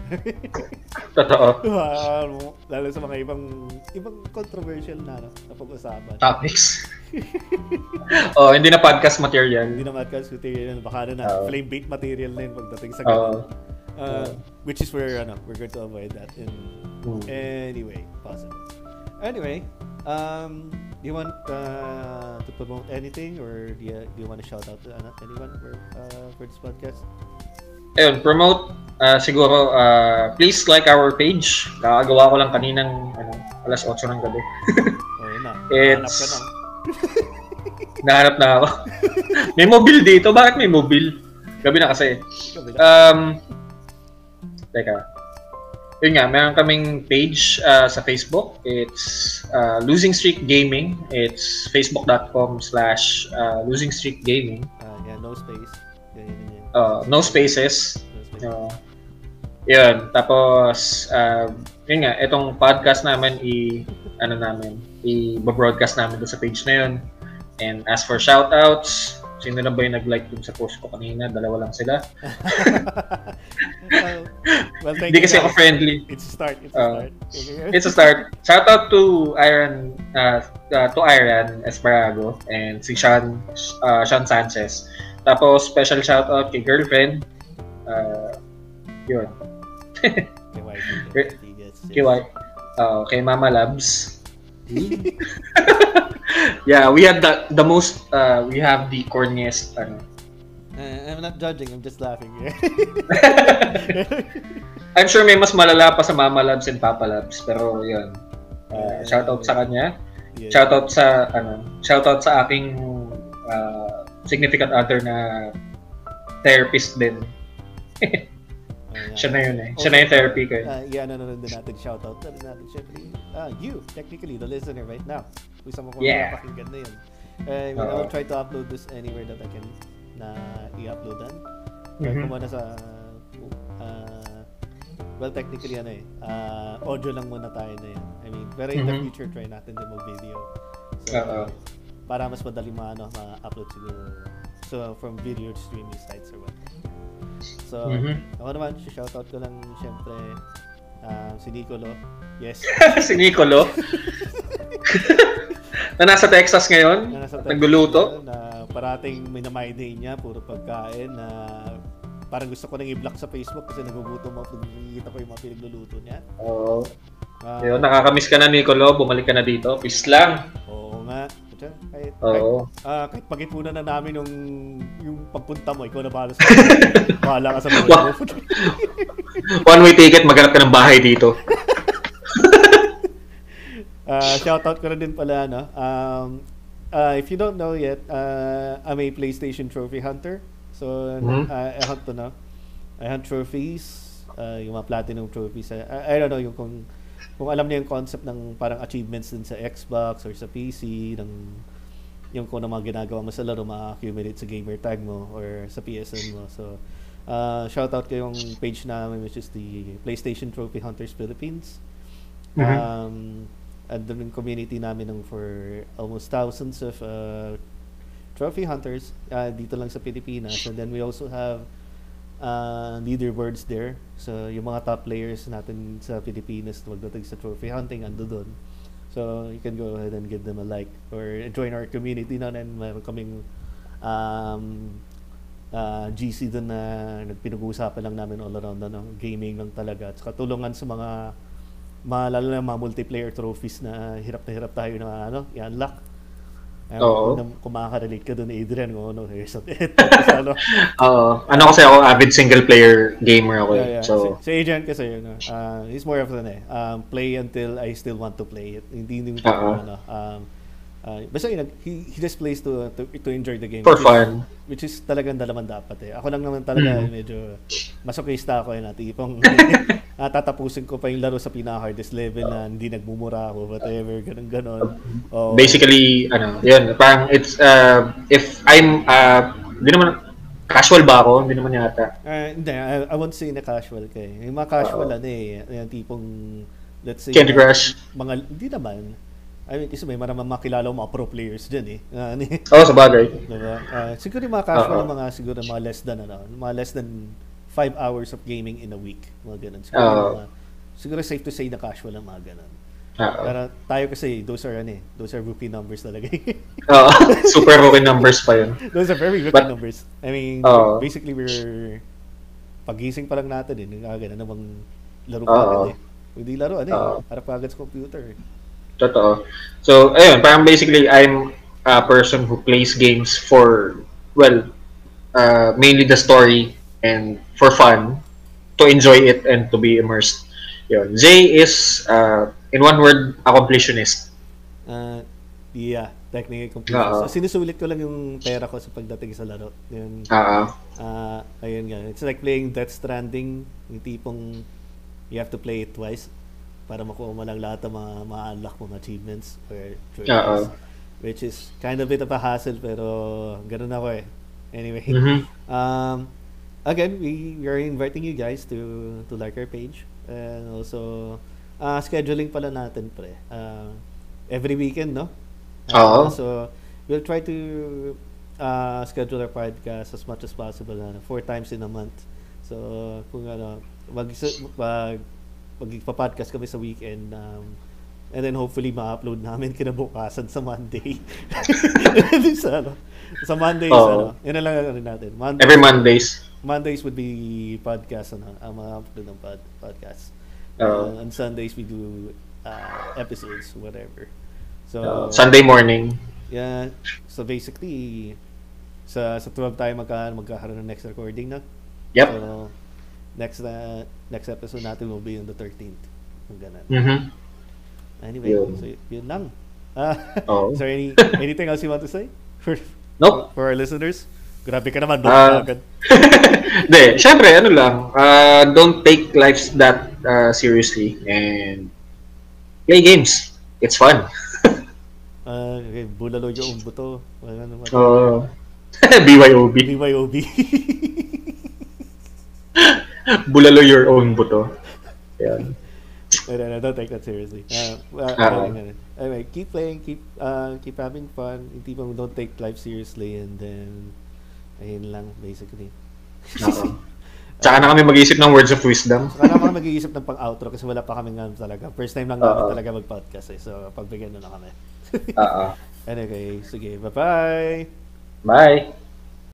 (laughs) Totoo. (laughs) Uh, lalo sa mga ibang ibang controversial na no, na pag-usapan. Topics. (laughs) oh, hindi na podcast material. Hindi na podcast material. Baka na na uh, flame bait material na yun pagdating sa ganun. Uh, uh, which is where ano, we're going to avoid that. In, mm. Anyway, positive. Anyway, um, do you want uh, to promote anything or do you, do you want to shout out to uh, anyone for, uh, for this podcast? Ayun, promote uh, siguro uh, please like our page. Kakagawa ko lang kaninang ano, alas 8 ng gabi. (laughs) oh, yun na. It's... Nahanap ka na. (laughs) Nahanap na ako. (laughs) may mobile dito. Bakit may mobile? Gabi na kasi. Um, teka yun nga, meron kaming page uh, sa Facebook. It's uh, Losing Streak Gaming. It's facebook.com slash uh, Losing Streak Gaming. Uh, yeah, no space. Yeah, yeah, yeah. Uh, no spaces. No spaces. Uh, yun. Tapos, uh, yun nga, itong podcast namin, i, ano namin, i-broadcast namin doon sa page na yun. And as for shoutouts, Sino na ba yung nag-like dun sa post ko kanina? Dalawa lang sila. well, well Hindi kasi ako friendly. It's a start. It's a uh, start. it's a start. Shout out to Iron uh, uh, to Iron Esparago and si Sean uh, Sean Sanchez. Tapos special shout out kay girlfriend. Uh, yun. kay. Kay. Uh, kay Mama Labs. Yeah, we had the the most uh, we have the corniest ano. Uh, I'm not judging, I'm just laughing. (laughs) I'm sure may mas malala pa sa Mama Labs and Papa Labs, pero 'yun. Uh, shout out sa kanya. Yeah. Shout out sa ano, shout out sa aking uh, significant other na therapist din. Siya na yun eh. Siya na yung therapy ko. Uh, yeah, nanonood din natin. Shout out na rin natin. Uh, you, technically, the listener right now. Kung isa mo kung yeah. napakinggan na yun. Uh, I will try to upload this anywhere that I can na i-uploadan. Try mm-hmm. ko muna sa uh, well, technically ano eh, uh, audio lang muna tayo na yun. I mean, pero in mm-hmm. the future, try natin din mag-video. So, Uh-oh. para mas madali ma-ano, ma-upload siguro. So, from video streaming sites or what. So, mm-hmm. ako naman, shoutout ko lang syempre uh, si Nicolo. Yes. (laughs) si Nicolo? (laughs) na nasa Texas ngayon? Na nasa Texas Nagluluto? Na parating may na my day niya, puro pagkain na parang gusto ko nang i-block sa Facebook kasi nagugutom ako pag nakikita ko yung mga pinagluluto niya. Oo. Ah, Yun, nakakamiss ka na, Nicolo. Bumalik ka na dito. Peace lang. Oo nga. Kaya, kahit, kahit, Oo. ah, kahit pag-ipunan na namin yung, yung pagpunta mo, ikaw na bahala sa (laughs) bahala ka sa mga Wow. One way ticket, maghanap ka ng bahay dito. (laughs) Uh, shoutout ko rin din pala, no? Um, uh, if you don't know yet, uh, I'm a PlayStation Trophy Hunter. So, Mhm. uh, I hunt to, no? I hunt trophies, uh, yung mga platinum trophies. I, I don't know, yung kung, kung alam niyo yung concept ng parang achievements din sa Xbox or sa PC, ng, yung kung ano mga ginagawa mo sa laro, ma-accumulate sa gamer tag mo or sa PSN mo. So, uh, shoutout ko yung page namin which is the PlayStation Trophy Hunters Philippines. Mhm. Um, yung community namin ng for almost thousands of uh, trophy hunters uh, dito lang sa Pilipinas. And then we also have uh, leaderboards there. So, yung mga top players natin sa Pilipinas na magdating sa trophy hunting, ando doon. So, you can go ahead and give them a like or join our community na and meron kaming um, uh, GC doon na nagpinag-uusapan lang namin all around ano, gaming lang talaga. At saka tulungan sa mga mga lalo na mga multiplayer trophies na hirap na hirap tayo na ano, i-unlock. Ayun, Oo. kung, kung makaka-relate ka doon, Adrian, kung ano, here's (laughs) a Tapos ano, Oo. ano kasi ako, avid single player gamer ako. eh. yeah, yeah. So, si, si Adrian kasi, yun, uh, he's more of an eh, um, play until I still want to play it. Hindi hindi Oo. ano, um, uh, basta yun, he, he just plays to, to, to enjoy the game. for which is- fun. Which is talagang dalaman dapat eh. Ako lang naman talaga Mhm. medyo masokista ako yun. At tipong (laughs) (laughs) ah, tatapusin ko pa yung laro sa pinaka-hardest level na hindi nagmumura ako, whatever, ganun ganon. Oh, Basically, ano, yun, parang it's, uh, if I'm, uh, di naman, casual ba ako? Hindi naman yata. ah, hindi, I, I won't say na casual ka eh. Yung mga casual ano eh, yung tipong, let's say, Candy Crush. mga, hindi naman. I mean, kasi may maramang makilala mga pro players dyan eh. (laughs) Eh. Oo, sa bagay. Diba? Ah, siguro yung mga casual, Oo. mga siguro mga less than ano, mga less than 5 hours of gaming in a week, mga ganun. Siguro, Oo. mga, siguro safe to say na casual ang mga ganun. Oo. Pero tayo kasi, those are ano eh, those are rookie numbers talaga. eh. (laughs) Oo. Super rookie numbers pa yun. those are very rookie But- numbers. I mean, Oo. basically we're pagising pa lang natin eh, agad ano bang laro pa agad eh. Hindi laro ano eh, harap pa agad sa computer. eh. Totoo. So, ayun, parang basically, I'm a person who plays games for, well, uh, mainly the story and for fun, to enjoy it and to be immersed. Yun. Zay is, uh, in one word, accomplishionist. Ah, yeah, technically. Oo. So, sinusulit ko lang yung pera ko sa pagdating sa laro. Yun, Ah, Ah, ayun nga. It's like playing Death Stranding, yung tipong you have to play it twice para makuha mo lang lahat ng mga ma-unlock mo achievements or trophies. Oo. Which is kind of bit of a hassle pero ganun ako eh. Anyway, mhm. (laughs) um, again, we, we are inviting you guys to to like our page and also uh, scheduling pala natin pre. Uh, every weekend, no? Uh, so we'll try to uh, schedule our podcast as much as possible ano, four times in a month. So kung ano, mag mag magpa-podcast kami sa weekend um, and then hopefully ma-upload namin kinabukasan sa Monday. (laughs) sa ano, sa Mondays Oo. ano, yun na lang ang ano natin. Mondays, Every Mondays. Mondays would be podcast ano, ang mga upload ng pod, podcast. Uh, on Sundays we do uh, episodes, whatever. So Uh, Sunday morning. yeah, so basically sa sa 12 tayo magka, magkakaroon ng next recording na. Yep. So next uh, next episode natin will be on the 13th. Kung ganun. Mhm. Anyway, Yun. so yun lang. Uh, (laughs) Oo. is there any (laughs) anything else you want to say for Nope. for our listeners? Grabe ka naman, uh, agad. (laughs) Hindi, syempre, ano lang, uh, don't take life that uh, seriously and play games. It's fun. Uh, okay, bulalo yung buto. Ano naman? Uh, BYOB. BYOB. (laughs) Bulalo your own buto. Yan. no, no, no, don't take that seriously. Uh, uh, Ah. anyway, keep playing, keep uh, keep having fun. Hindi mo don't take life seriously and then ayun lang basically. Oo. (laughs) Tsaka na kami mag-isip ng words of wisdom. Saka naman mag-iisip ng pang-outro kasi wala pa kami nga talaga. First time lang namin talaga mag-podcast eh. So, pagbigyan na na kami. Oo. (laughs) anyway, sige, bye-bye! Bye!